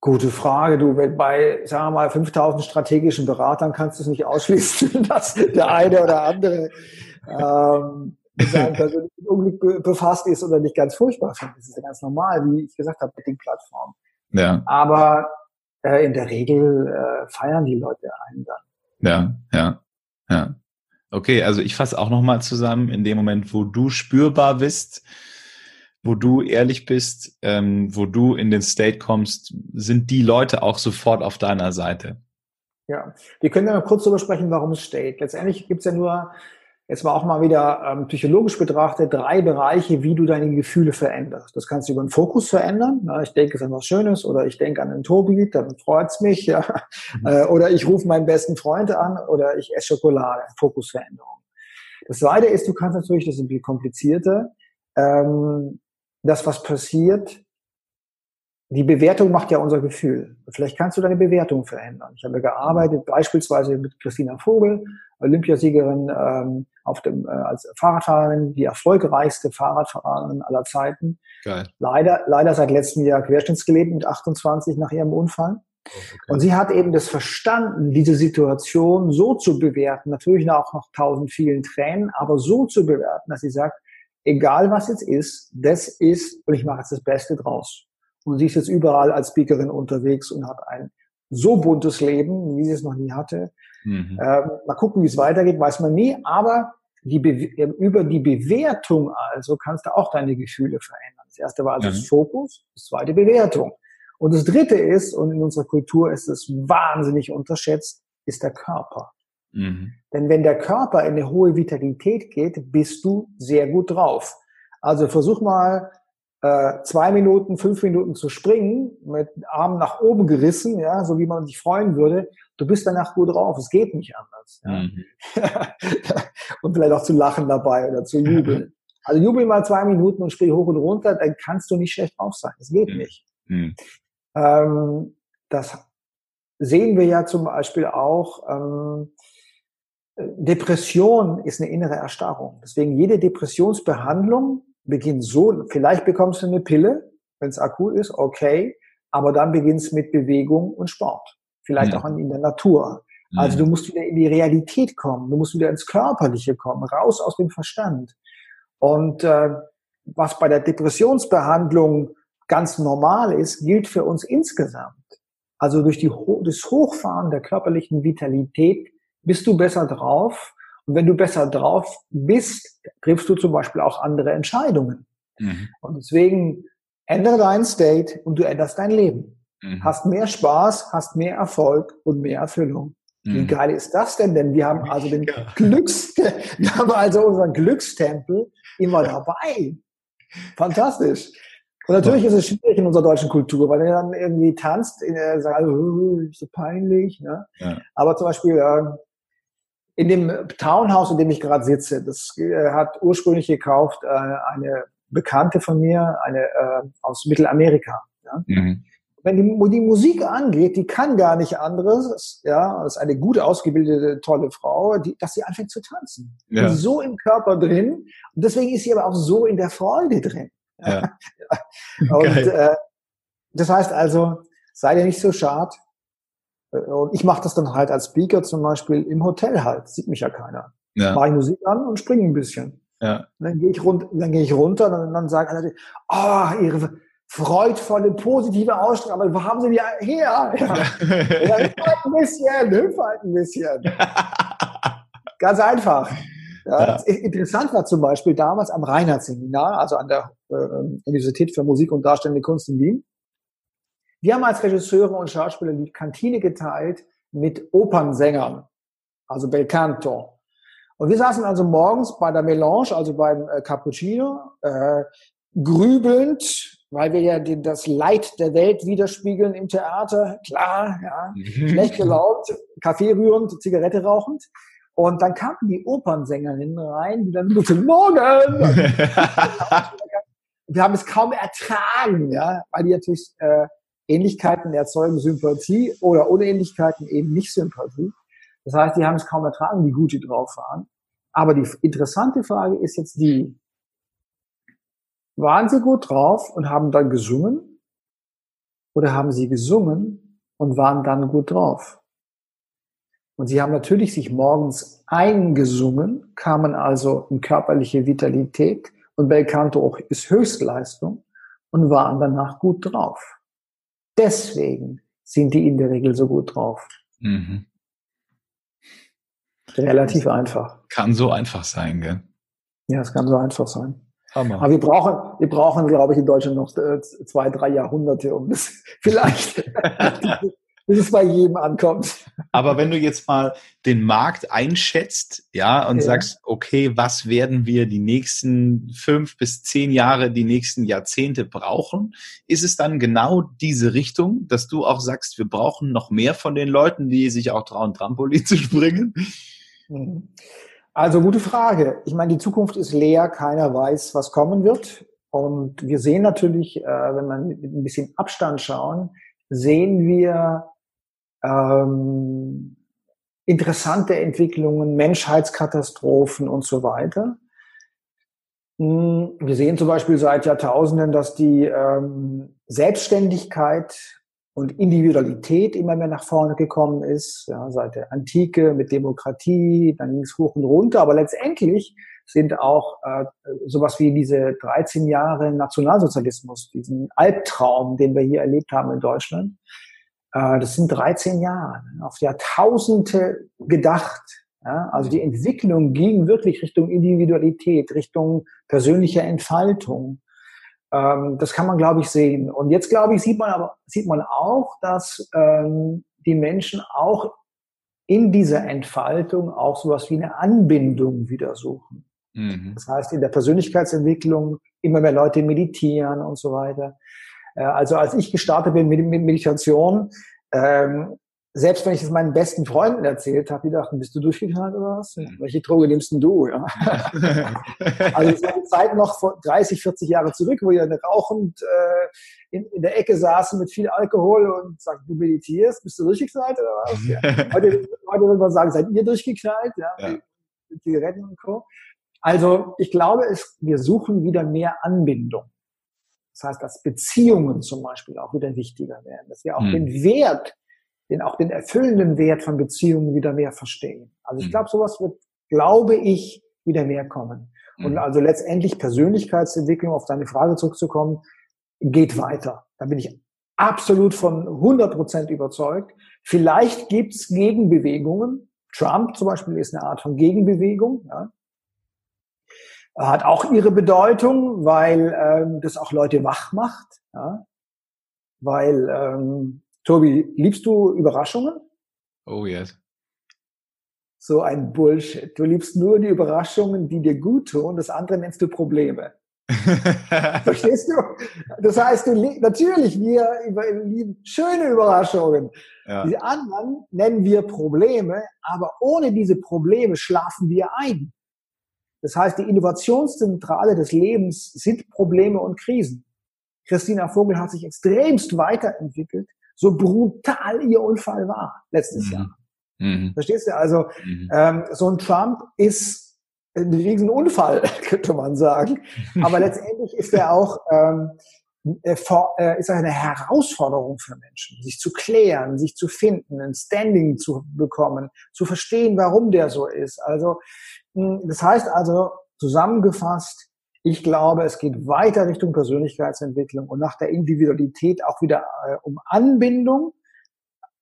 Gute Frage. Du, bei, sagen wir mal, 5000 strategischen Beratern kannst du es nicht ausschließen, dass der eine oder andere ähm, mit seinem persönlichen Unglück befasst ist oder nicht ganz furchtbar findet. Das ist ja ganz normal, wie ich gesagt habe, mit den Plattformen. Ja. Aber äh, in der Regel äh, feiern die Leute einen dann. Ja, ja, ja. Okay, also ich fasse auch nochmal zusammen, in dem Moment, wo du spürbar bist, wo du ehrlich bist, ähm, wo du in den State kommst, sind die Leute auch sofort auf deiner Seite. Ja, wir können ja mal kurz darüber sprechen, warum es State. Letztendlich gibt's ja nur Jetzt war auch mal wieder ähm, psychologisch betrachtet drei Bereiche, wie du deine Gefühle veränderst. Das kannst du über den Fokus verändern. Ja, ich denke es an was Schönes oder ich denke an den Tobi, dann freut's mich. Ja. Mhm. Äh, oder ich rufe meinen besten Freund an oder ich esse Schokolade. Fokusveränderung. Das Zweite ist, du kannst natürlich, das ist ein bisschen komplizierter, ähm, das, was passiert, die Bewertung macht ja unser Gefühl. Vielleicht kannst du deine Bewertung verändern. Ich habe gearbeitet beispielsweise mit Christina Vogel, Olympiasiegerin ähm, auf dem, äh, als Fahrradfahrerin, die erfolgreichste Fahrradfahrerin aller Zeiten. Geil. Leider, leider seit letztem Jahr querschnittsgelähmt mit 28 nach ihrem Unfall. Oh, okay. Und sie hat eben das verstanden, diese Situation so zu bewerten, natürlich auch noch tausend vielen Tränen, aber so zu bewerten, dass sie sagt, egal was jetzt ist, das ist, und ich mache jetzt das Beste draus. Und sie ist jetzt überall als Speakerin unterwegs und hat ein so buntes Leben, wie sie es noch nie hatte. Mhm. Ähm, mal gucken, wie es weitergeht, weiß man nie. Aber die ähm, über die Bewertung also kannst du auch deine Gefühle verändern. Das erste war also mhm. das Fokus, das zweite Bewertung. Und das dritte ist, und in unserer Kultur ist es wahnsinnig unterschätzt, ist der Körper. Mhm. Denn wenn der Körper in eine hohe Vitalität geht, bist du sehr gut drauf. Also versuch mal äh, zwei Minuten, fünf Minuten zu springen, mit Armen nach oben gerissen, ja, so wie man sich freuen würde. Du bist danach gut drauf. Es geht nicht anders. Mhm. und vielleicht auch zu lachen dabei oder zu jubeln. Also jubel mal zwei Minuten und spring hoch und runter, dann kannst du nicht schlecht drauf sein. Das geht mhm. nicht. Mhm. Ähm, das sehen wir ja zum Beispiel auch. Ähm, Depression ist eine innere Erstarrung. Deswegen jede Depressionsbehandlung beginnt so, vielleicht bekommst du eine Pille, wenn es akut ist, okay, aber dann beginnt es mit Bewegung und Sport. Vielleicht ja. auch in der Natur. Also du musst wieder in die Realität kommen, du musst wieder ins Körperliche kommen, raus aus dem Verstand. Und äh, was bei der Depressionsbehandlung ganz normal ist, gilt für uns insgesamt. Also durch die, das Hochfahren der körperlichen Vitalität bist du besser drauf. Und wenn du besser drauf bist, triffst du zum Beispiel auch andere Entscheidungen. Mhm. Und deswegen ändere dein State und du änderst dein Leben. Mhm. Hast mehr Spaß, hast mehr Erfolg und mehr Erfüllung. Mhm. Wie geil ist das denn? Denn wir haben also den ja. Glücks, wir haben also unseren Glückstempel immer dabei. Fantastisch. Und natürlich ist es schwierig in unserer deutschen Kultur, weil er dann irgendwie tanzt, sagt, oh, ist so peinlich. Ne? Ja. Aber zum Beispiel äh, in dem Townhouse, in dem ich gerade sitze, das äh, hat ursprünglich gekauft äh, eine Bekannte von mir, eine äh, aus Mittelamerika. Ja? Mhm wenn die, die Musik angeht, die kann gar nicht anderes, ja, das ist eine gut ausgebildete, tolle Frau, die, dass sie anfängt zu tanzen. Ja. So im Körper drin und deswegen ist sie aber auch so in der Freude drin. Ja. und äh, das heißt also, sei dir nicht so schad. Und ich mache das dann halt als Speaker zum Beispiel im Hotel halt, sieht mich ja keiner. Ja. Mache ich Musik an und springe ein bisschen. Ja. Und dann gehe ich runter, dann gehe ich runter und dann, dann sagen alle, oh, ihre freudvolle, positive Ausstrahlung. Aber wo haben sie die her? Ja. ja, hüpf halt ein bisschen, hüpf halt ein bisschen. Ganz einfach. Ja, ja. Interessant war zum Beispiel damals am Reinhardt-Seminar, also an der äh, Universität für Musik und Darstellende Kunst in Wien. Wir haben als Regisseure und Schauspieler die Kantine geteilt mit Opernsängern, also Bel Canto. Und wir saßen also morgens bei der Melange, also beim äh, Cappuccino, äh, grübelnd weil wir ja den, das Leid der Welt widerspiegeln im Theater, klar, ja, schlecht gelaunt, Kaffee rührend, Zigarette rauchend. Und dann kamen die Opernsängerin rein, die dann Guten Morgen! wir haben es kaum ertragen, ja, weil die natürlich äh, Ähnlichkeiten erzeugen Sympathie oder Unähnlichkeiten eben nicht Sympathie. Das heißt, die haben es kaum ertragen, wie gut die drauf waren. Aber die interessante Frage ist jetzt die, waren Sie gut drauf und haben dann gesungen? Oder haben Sie gesungen und waren dann gut drauf? Und Sie haben natürlich sich morgens eingesungen, kamen also in körperliche Vitalität und Belcanto ist Höchstleistung und waren danach gut drauf. Deswegen sind die in der Regel so gut drauf. Mhm. Relativ einfach. Kann so einfach sein, gell? Ja, es kann so einfach sein. Hammer. Aber wir brauchen, wir brauchen, glaube ich, in Deutschland noch äh, zwei, drei Jahrhunderte, um das vielleicht, bis es bei jedem ankommt. Aber wenn du jetzt mal den Markt einschätzt, ja, und ja. sagst, okay, was werden wir die nächsten fünf bis zehn Jahre, die nächsten Jahrzehnte brauchen, ist es dann genau diese Richtung, dass du auch sagst, wir brauchen noch mehr von den Leuten, die sich auch trauen, Trampolin zu springen? Mhm. Also gute Frage. Ich meine, die Zukunft ist leer, keiner weiß, was kommen wird. Und wir sehen natürlich, äh, wenn man mit ein bisschen Abstand schauen, sehen wir ähm, interessante Entwicklungen, Menschheitskatastrophen und so weiter. Hm, wir sehen zum Beispiel seit Jahrtausenden, dass die ähm, Selbstständigkeit und Individualität immer mehr nach vorne gekommen ist, ja, seit der Antike mit Demokratie, dann ging es hoch und runter, aber letztendlich sind auch äh, sowas wie diese 13 Jahre Nationalsozialismus, diesen Albtraum, den wir hier erlebt haben in Deutschland, äh, das sind 13 Jahre, ne, auf Jahrtausende gedacht, Ja, also die Entwicklung ging wirklich Richtung Individualität, Richtung persönlicher Entfaltung. Ähm, das kann man, glaube ich, sehen. Und jetzt, glaube ich, sieht man aber sieht man auch, dass ähm, die Menschen auch in dieser Entfaltung auch sowas wie eine Anbindung wieder suchen. Mhm. Das heißt, in der Persönlichkeitsentwicklung immer mehr Leute meditieren und so weiter. Äh, also als ich gestartet bin mit Meditation, ähm, selbst wenn ich es meinen besten Freunden erzählt habe, die dachten, bist du durchgeknallt oder was? Welche Droge nimmst denn du? Ja? also es war die Zeit noch vor 30, 40 Jahre zurück, wo ihr rauchend äh, in, in der Ecke saßen mit viel Alkohol und sagt, du meditierst, bist du durchgeknallt oder was? Ja. Heute, heute würde man sagen, seid ihr durchgeknallt? Ja, ja. Mit Zigaretten und Co. Also ich glaube, es, wir suchen wieder mehr Anbindung. Das heißt, dass Beziehungen zum Beispiel auch wieder wichtiger werden, dass wir auch mhm. den Wert den auch den erfüllenden Wert von Beziehungen wieder mehr verstehen. Also ich mhm. glaube, sowas wird, glaube ich, wieder mehr kommen. Und mhm. also letztendlich Persönlichkeitsentwicklung, auf deine Frage zurückzukommen, geht weiter. Da bin ich absolut von 100 Prozent überzeugt. Vielleicht gibt's Gegenbewegungen. Trump zum Beispiel ist eine Art von Gegenbewegung. Ja. Hat auch ihre Bedeutung, weil ähm, das auch Leute wach macht. Ja. Weil ähm, Tobi, liebst du Überraschungen? Oh yes. So ein Bullshit. Du liebst nur die Überraschungen, die dir gut tun. Das andere nennst du Probleme. Verstehst du? Das heißt, du natürlich, wir lieben schöne Überraschungen. Ja. Die anderen nennen wir Probleme, aber ohne diese Probleme schlafen wir ein. Das heißt, die Innovationszentrale des Lebens sind Probleme und Krisen. Christina Vogel hat sich extremst weiterentwickelt so brutal ihr Unfall war letztes mhm. Jahr. Mhm. Verstehst du? Also mhm. ähm, so ein Trump ist ein Riesenunfall, könnte man sagen. Aber letztendlich ist er auch ähm, äh, äh, ist eine Herausforderung für Menschen, sich zu klären, sich zu finden, ein Standing zu bekommen, zu verstehen, warum der so ist. Also das heißt also zusammengefasst, ich glaube, es geht weiter Richtung Persönlichkeitsentwicklung und nach der Individualität auch wieder äh, um Anbindung.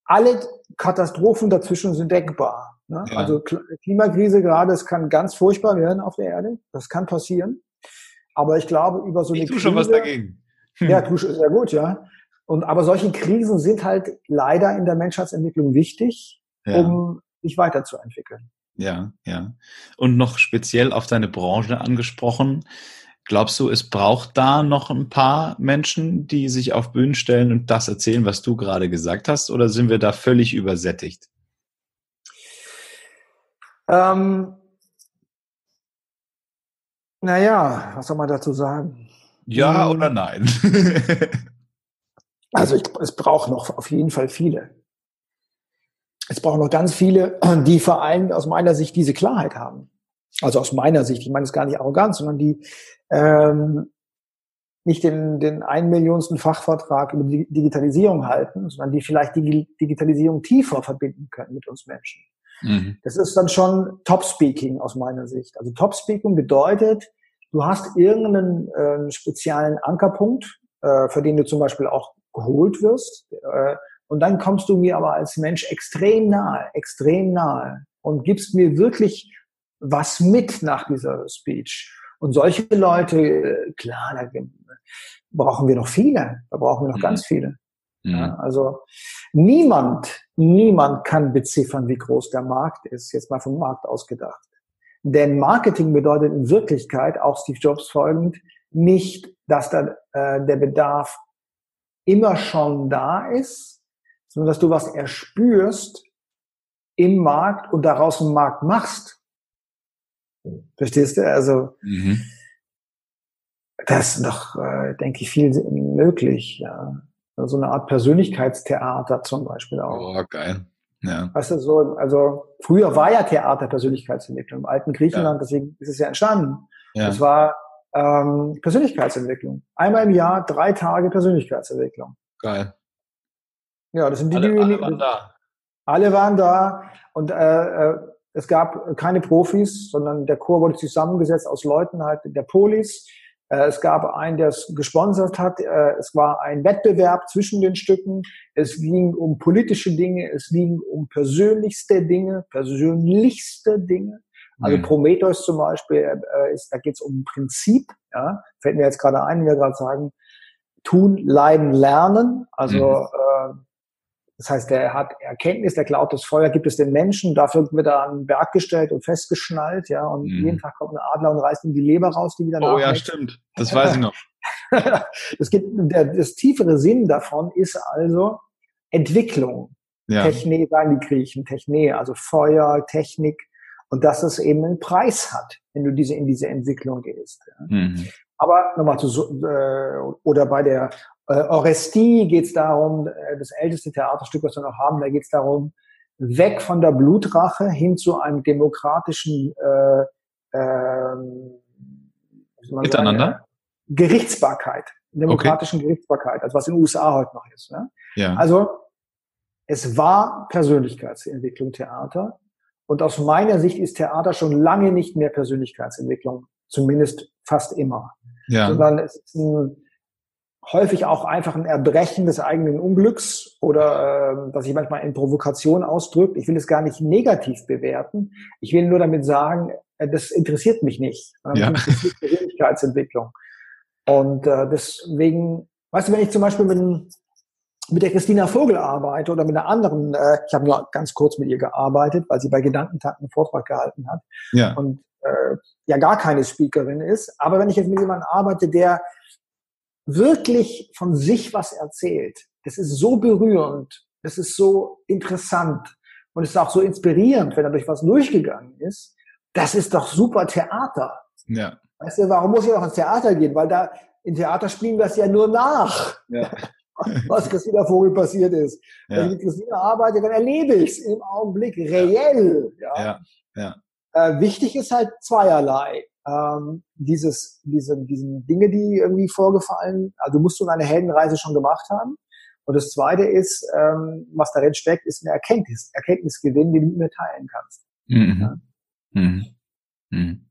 Alle Katastrophen dazwischen sind denkbar. Ne? Ja. Also Klimakrise gerade, es kann ganz furchtbar werden auf der Erde. Das kann passieren. Aber ich glaube, über so eine ich tue schon was dagegen. Ja, tu sehr gut, ja. Und aber solche Krisen sind halt leider in der Menschheitsentwicklung wichtig, ja. um sich weiterzuentwickeln. Ja, ja. Und noch speziell auf deine Branche angesprochen. Glaubst du, es braucht da noch ein paar Menschen, die sich auf Bühnen stellen und das erzählen, was du gerade gesagt hast, oder sind wir da völlig übersättigt? Ähm, naja, was soll man dazu sagen? Ja hm. oder nein? also ich, es braucht noch auf jeden Fall viele. Es braucht noch ganz viele, die vor allem aus meiner Sicht diese Klarheit haben. Also aus meiner Sicht, ich meine es gar nicht arrogant, sondern die ähm, nicht den, den einen Millionsten Fachvertrag über die Digitalisierung halten, sondern die vielleicht die Digitalisierung tiefer verbinden können mit uns Menschen. Mhm. Das ist dann schon Top-Speaking aus meiner Sicht. Also Top-Speaking bedeutet, du hast irgendeinen äh, speziellen Ankerpunkt, äh, für den du zum Beispiel auch geholt wirst. Äh, und dann kommst du mir aber als Mensch extrem nahe, extrem nahe und gibst mir wirklich was mit nach dieser Speech. Und solche Leute, klar, da brauchen wir noch viele. Da brauchen wir noch mhm. ganz viele. Mhm. Ja, also niemand, niemand kann beziffern, wie groß der Markt ist, jetzt mal vom Markt ausgedacht. Denn Marketing bedeutet in Wirklichkeit, auch Steve Jobs folgend, nicht, dass da, äh, der Bedarf immer schon da ist, sondern dass du was erspürst im Markt und daraus einen Markt machst. Verstehst du? Also mhm. das ist doch, äh, denke ich, viel möglich. Ja. So eine Art Persönlichkeitstheater zum Beispiel auch. Oh, geil. Ja. Weißt du, so, also früher war ja Theater Persönlichkeitsentwicklung im alten Griechenland, ja. deswegen ist es ja entstanden. Ja. Das war ähm, Persönlichkeitsentwicklung. Einmal im Jahr drei Tage Persönlichkeitsentwicklung. Geil. Ja, das sind die, alle, die alle waren da. Alle waren da und äh, äh es gab keine Profis, sondern der Chor wurde zusammengesetzt aus Leuten halt der Polis, Äh, es gab einen, der es gesponsert hat. Äh, es war ein Wettbewerb zwischen den Stücken. Es ging um politische Dinge. Es ging um persönlichste Dinge, persönlichste Dinge. Also mhm. Prometheus zum Beispiel, äh, ist, da geht es um ein Prinzip. Ja? Fällt mir jetzt gerade ein, wenn wir gerade sagen, tun, leiden, lernen. Also mhm. Das heißt, er hat Erkenntnis, der klaut das Feuer, gibt es den Menschen, dafür wird er an den Berg gestellt und festgeschnallt, ja, und mhm. jeden Tag kommt ein Adler und reißt ihm die Leber raus, die wieder Oh ja, stimmt. Das weiß ich noch. das, gibt, der, das tiefere Sinn davon ist also Entwicklung. Ja. Technik, sagen die Griechen, Technik, also Feuer, Technik, und dass es eben einen Preis hat, wenn du diese, in diese Entwicklung gehst. Ja. Mhm. Aber nochmal zu, äh, oder bei der äh, Orestie geht es darum, äh, das älteste Theaterstück, was wir noch haben, da geht es darum, weg von der Blutrache hin zu einem demokratischen äh, äh, Miteinander? Sagen, Gerichtsbarkeit, demokratischen okay. Gerichtsbarkeit, also was in den USA heute noch ist. Ne? Ja. Also es war Persönlichkeitsentwicklung Theater und aus meiner Sicht ist Theater schon lange nicht mehr Persönlichkeitsentwicklung, zumindest fast immer, ja. sondern es ist ein häufig auch einfach ein Erbrechen des eigenen Unglücks oder äh, was sich manchmal in Provokation ausdrückt. Ich will es gar nicht negativ bewerten. Ich will nur damit sagen, äh, das interessiert mich nicht. Ja. Das ist Persönlichkeitsentwicklung. Und äh, deswegen, weißt du, wenn ich zum Beispiel mit, mit der Christina Vogel arbeite oder mit einer anderen, äh, ich habe nur ganz kurz mit ihr gearbeitet, weil sie bei Gedankentag einen Vortrag gehalten hat ja. und äh, ja gar keine Speakerin ist. Aber wenn ich jetzt mit jemandem arbeite, der wirklich von sich was erzählt, das ist so berührend, das ist so interessant und es ist auch so inspirierend, wenn er durch was durchgegangen ist. Das ist doch super Theater. Ja. Weißt du, warum muss ich auch ins Theater gehen? Weil da in Theater spielen wir es ja nur nach. Ja. was Christina Vogel passiert ist. Ja. Wenn ich mit Christina arbeite, dann erlebe ich es im Augenblick reell. Ja. ja. ja. Äh, wichtig ist halt zweierlei ähm, dieses, diese, diesen Dinge, die irgendwie vorgefallen, also musst du eine Heldenreise schon gemacht haben. Und das zweite ist, ähm, was darin steckt, ist eine Erkenntnis, Erkenntnisgewinn, die du mit mir teilen kannst. Mhm. Ja? Mhm. Mhm.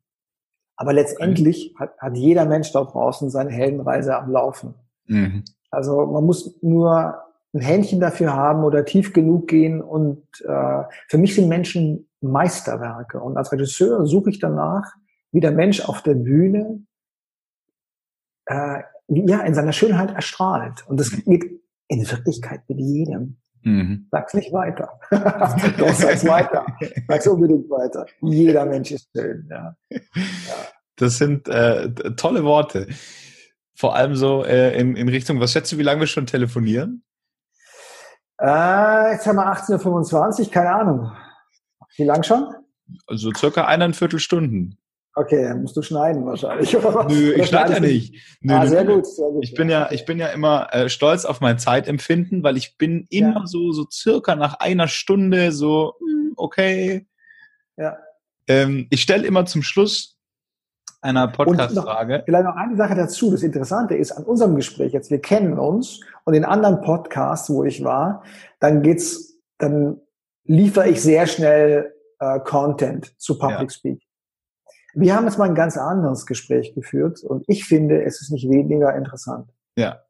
Aber letztendlich hat, hat jeder Mensch da draußen seine Heldenreise am Laufen. Mhm. Also man muss nur ein Händchen dafür haben oder tief genug gehen. Und äh, für mich sind Menschen Meisterwerke. Und als Regisseur suche ich danach, wie der Mensch auf der Bühne äh, ja, in seiner Schönheit erstrahlt. Und das geht in Wirklichkeit mit jedem. Mhm. Sag's nicht weiter. Doch, sag's weiter. Sag's unbedingt weiter. Jeder Mensch ist schön. Ja. ja. Das sind äh, tolle Worte. Vor allem so äh, in, in Richtung, was schätzt du, wie lange wir schon telefonieren? Äh, jetzt haben wir 18.25 Uhr, keine Ahnung. Wie lang schon? Also circa eineinviertel Stunden. Okay, dann musst du schneiden wahrscheinlich. Nö, ich schneide ja nicht. Nö, ah, sehr gut, sehr gut. Ich bin ja, ich bin ja immer äh, stolz auf mein Zeitempfinden, weil ich bin immer ja. so, so circa nach einer Stunde so, hm, okay. Ja. Ähm, ich stelle immer zum Schluss einer Podcast-Frage. Vielleicht noch eine Sache dazu. Das Interessante ist an unserem Gespräch jetzt, wir kennen uns und in anderen Podcasts, wo ich war, dann geht's, dann liefere ich sehr schnell äh, Content zu Public ja. Speak. Wir haben jetzt mal ein ganz anderes Gespräch geführt und ich finde, es ist nicht weniger interessant. Ja.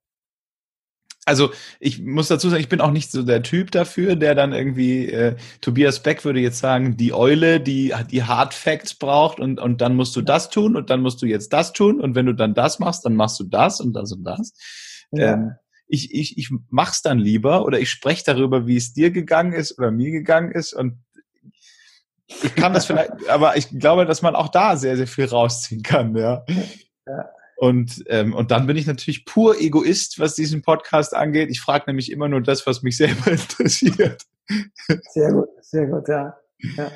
Also ich muss dazu sagen, ich bin auch nicht so der Typ dafür, der dann irgendwie, äh, Tobias Beck würde jetzt sagen, die Eule, die die Hard Facts braucht und, und dann musst du das tun und dann musst du jetzt das tun und wenn du dann das machst, dann machst du das und das und das. Ja. Ähm, ich, ich, ich mach's dann lieber oder ich spreche darüber, wie es dir gegangen ist oder mir gegangen ist und ich kann das vielleicht, aber ich glaube, dass man auch da sehr, sehr viel rausziehen kann, ja. ja. Und, ähm, und dann bin ich natürlich pur Egoist, was diesen Podcast angeht. Ich frage nämlich immer nur das, was mich selber interessiert. Sehr gut, sehr gut, ja. Ja,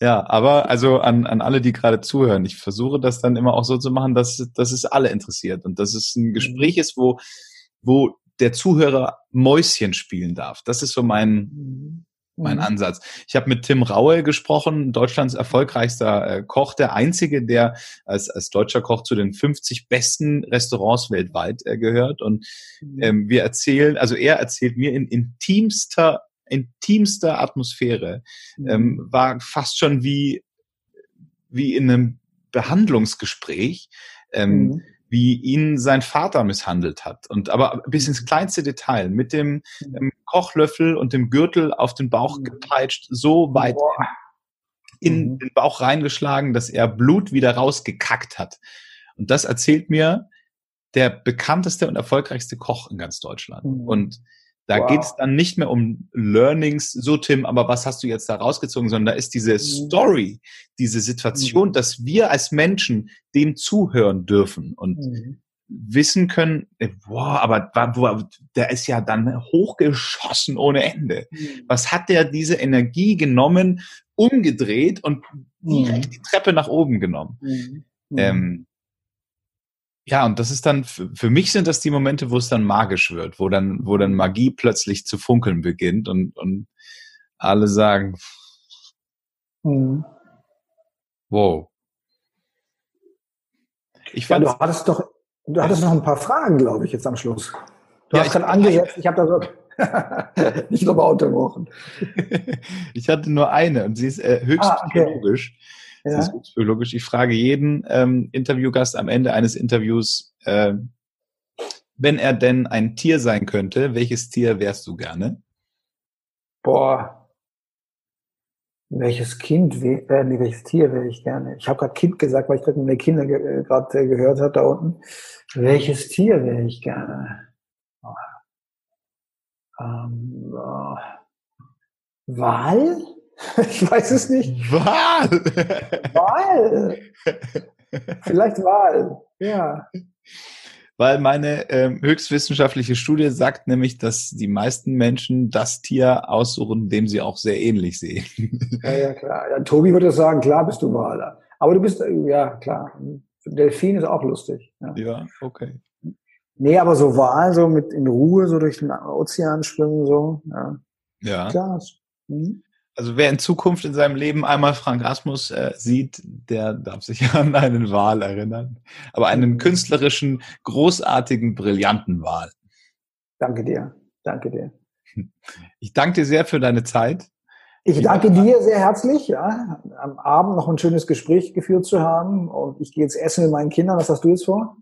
ja aber also an, an alle, die gerade zuhören, ich versuche das dann immer auch so zu machen, dass, dass es alle interessiert und dass es ein Gespräch mhm. ist, wo, wo der Zuhörer Mäuschen spielen darf. Das ist so mein, mhm mein mhm. Ansatz. Ich habe mit Tim Raue gesprochen, Deutschlands erfolgreichster äh, Koch, der einzige, der als, als deutscher Koch zu den 50 besten Restaurants weltweit äh, gehört. Und mhm. ähm, wir erzählen, also er erzählt mir in intimster, intimster Atmosphäre, mhm. ähm, war fast schon wie, wie in einem Behandlungsgespräch. Ähm, mhm wie ihn sein Vater misshandelt hat. Und aber bis ins kleinste Detail, mit dem ähm, Kochlöffel und dem Gürtel auf den Bauch gepeitscht, so weit Boah. in mhm. den Bauch reingeschlagen, dass er Blut wieder rausgekackt hat. Und das erzählt mir der bekannteste und erfolgreichste Koch in ganz Deutschland. Mhm. Und da wow. geht es dann nicht mehr um Learnings, so Tim, aber was hast du jetzt da rausgezogen, sondern da ist diese mhm. Story, diese Situation, mhm. dass wir als Menschen dem zuhören dürfen und mhm. wissen können, äh, boah, aber boah, der ist ja dann hochgeschossen ohne Ende. Mhm. Was hat der diese Energie genommen, umgedreht und direkt mhm. die Treppe nach oben genommen? Mhm. Ähm, ja, und das ist dann, für mich sind das die Momente, wo es dann magisch wird, wo dann, wo dann Magie plötzlich zu funkeln beginnt und, und alle sagen, mhm. wow. Ich ja, du hattest doch, du hattest noch ein paar Fragen, glaube ich, jetzt am Schluss. Du ja, hast gerade angesetzt, ich habe da so nicht nochmal unterbrochen. ich hatte nur eine und sie ist äh, höchst ah, okay. psychologisch. Ja. Das ist logisch. Ich frage jeden ähm, Interviewgast am Ende eines Interviews, äh, wenn er denn ein Tier sein könnte, welches Tier wärst du gerne? Boah. Welches Kind, äh, nee, welches Tier wäre ich gerne? Ich habe gerade Kind gesagt, weil ich gerade meine Kinder ge äh, gerade äh, gehört habe da unten. Welches Tier wäre ich gerne? Oh. Ähm, oh. Wal? Ich weiß es nicht. Wahl! Wahl! Vielleicht Wahl, ja. Weil meine ähm, höchstwissenschaftliche Studie sagt nämlich, dass die meisten Menschen das Tier aussuchen, dem sie auch sehr ähnlich sehen. Ja, ja, klar. Ja, Tobi würde sagen, klar bist du Wahler. Aber du bist, ja, klar. Delfin ist auch lustig. Ja, ja okay. Nee, aber so Wahl, so mit in Ruhe, so durch den Ozean schwimmen, so, ja. Ja. Klar. Mhm. Also wer in Zukunft in seinem Leben einmal Frank Asmus äh, sieht, der darf sich an einen Wal erinnern. Aber einen mhm. künstlerischen, großartigen, brillanten Wal. Danke dir. Danke dir. Ich danke dir sehr für deine Zeit. Ich danke dir sehr herzlich, ja, am Abend noch ein schönes Gespräch geführt zu haben. Und ich gehe jetzt essen mit meinen Kindern. Was hast du jetzt vor?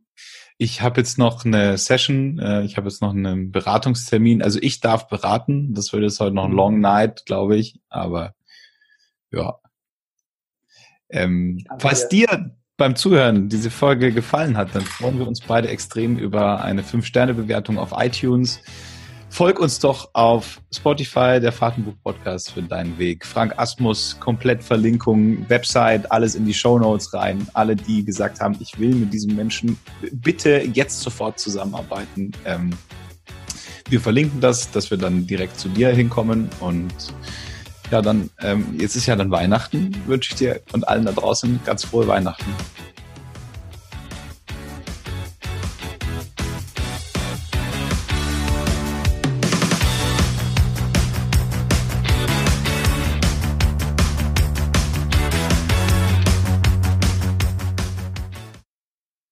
Ich habe jetzt noch eine Session, äh, ich habe jetzt noch einen Beratungstermin. Also ich darf beraten. Das wird jetzt heute noch ein Long Night, glaube ich. Aber ja. Ähm, falls dir beim Zuhören diese Folge gefallen hat, dann freuen wir uns beide extrem über eine 5-Sterne-Bewertung auf iTunes. Folg uns doch auf Spotify, der Fahrtenbuch Podcast für deinen Weg. Frank Asmus, komplett Verlinkung, Website, alles in die Show Notes rein. Alle, die gesagt haben, ich will mit diesem Menschen bitte jetzt sofort zusammenarbeiten. Ähm, wir verlinken das, dass wir dann direkt zu dir hinkommen und ja, dann, ähm, jetzt ist ja dann Weihnachten, wünsche ich dir und allen da draußen ganz frohe Weihnachten.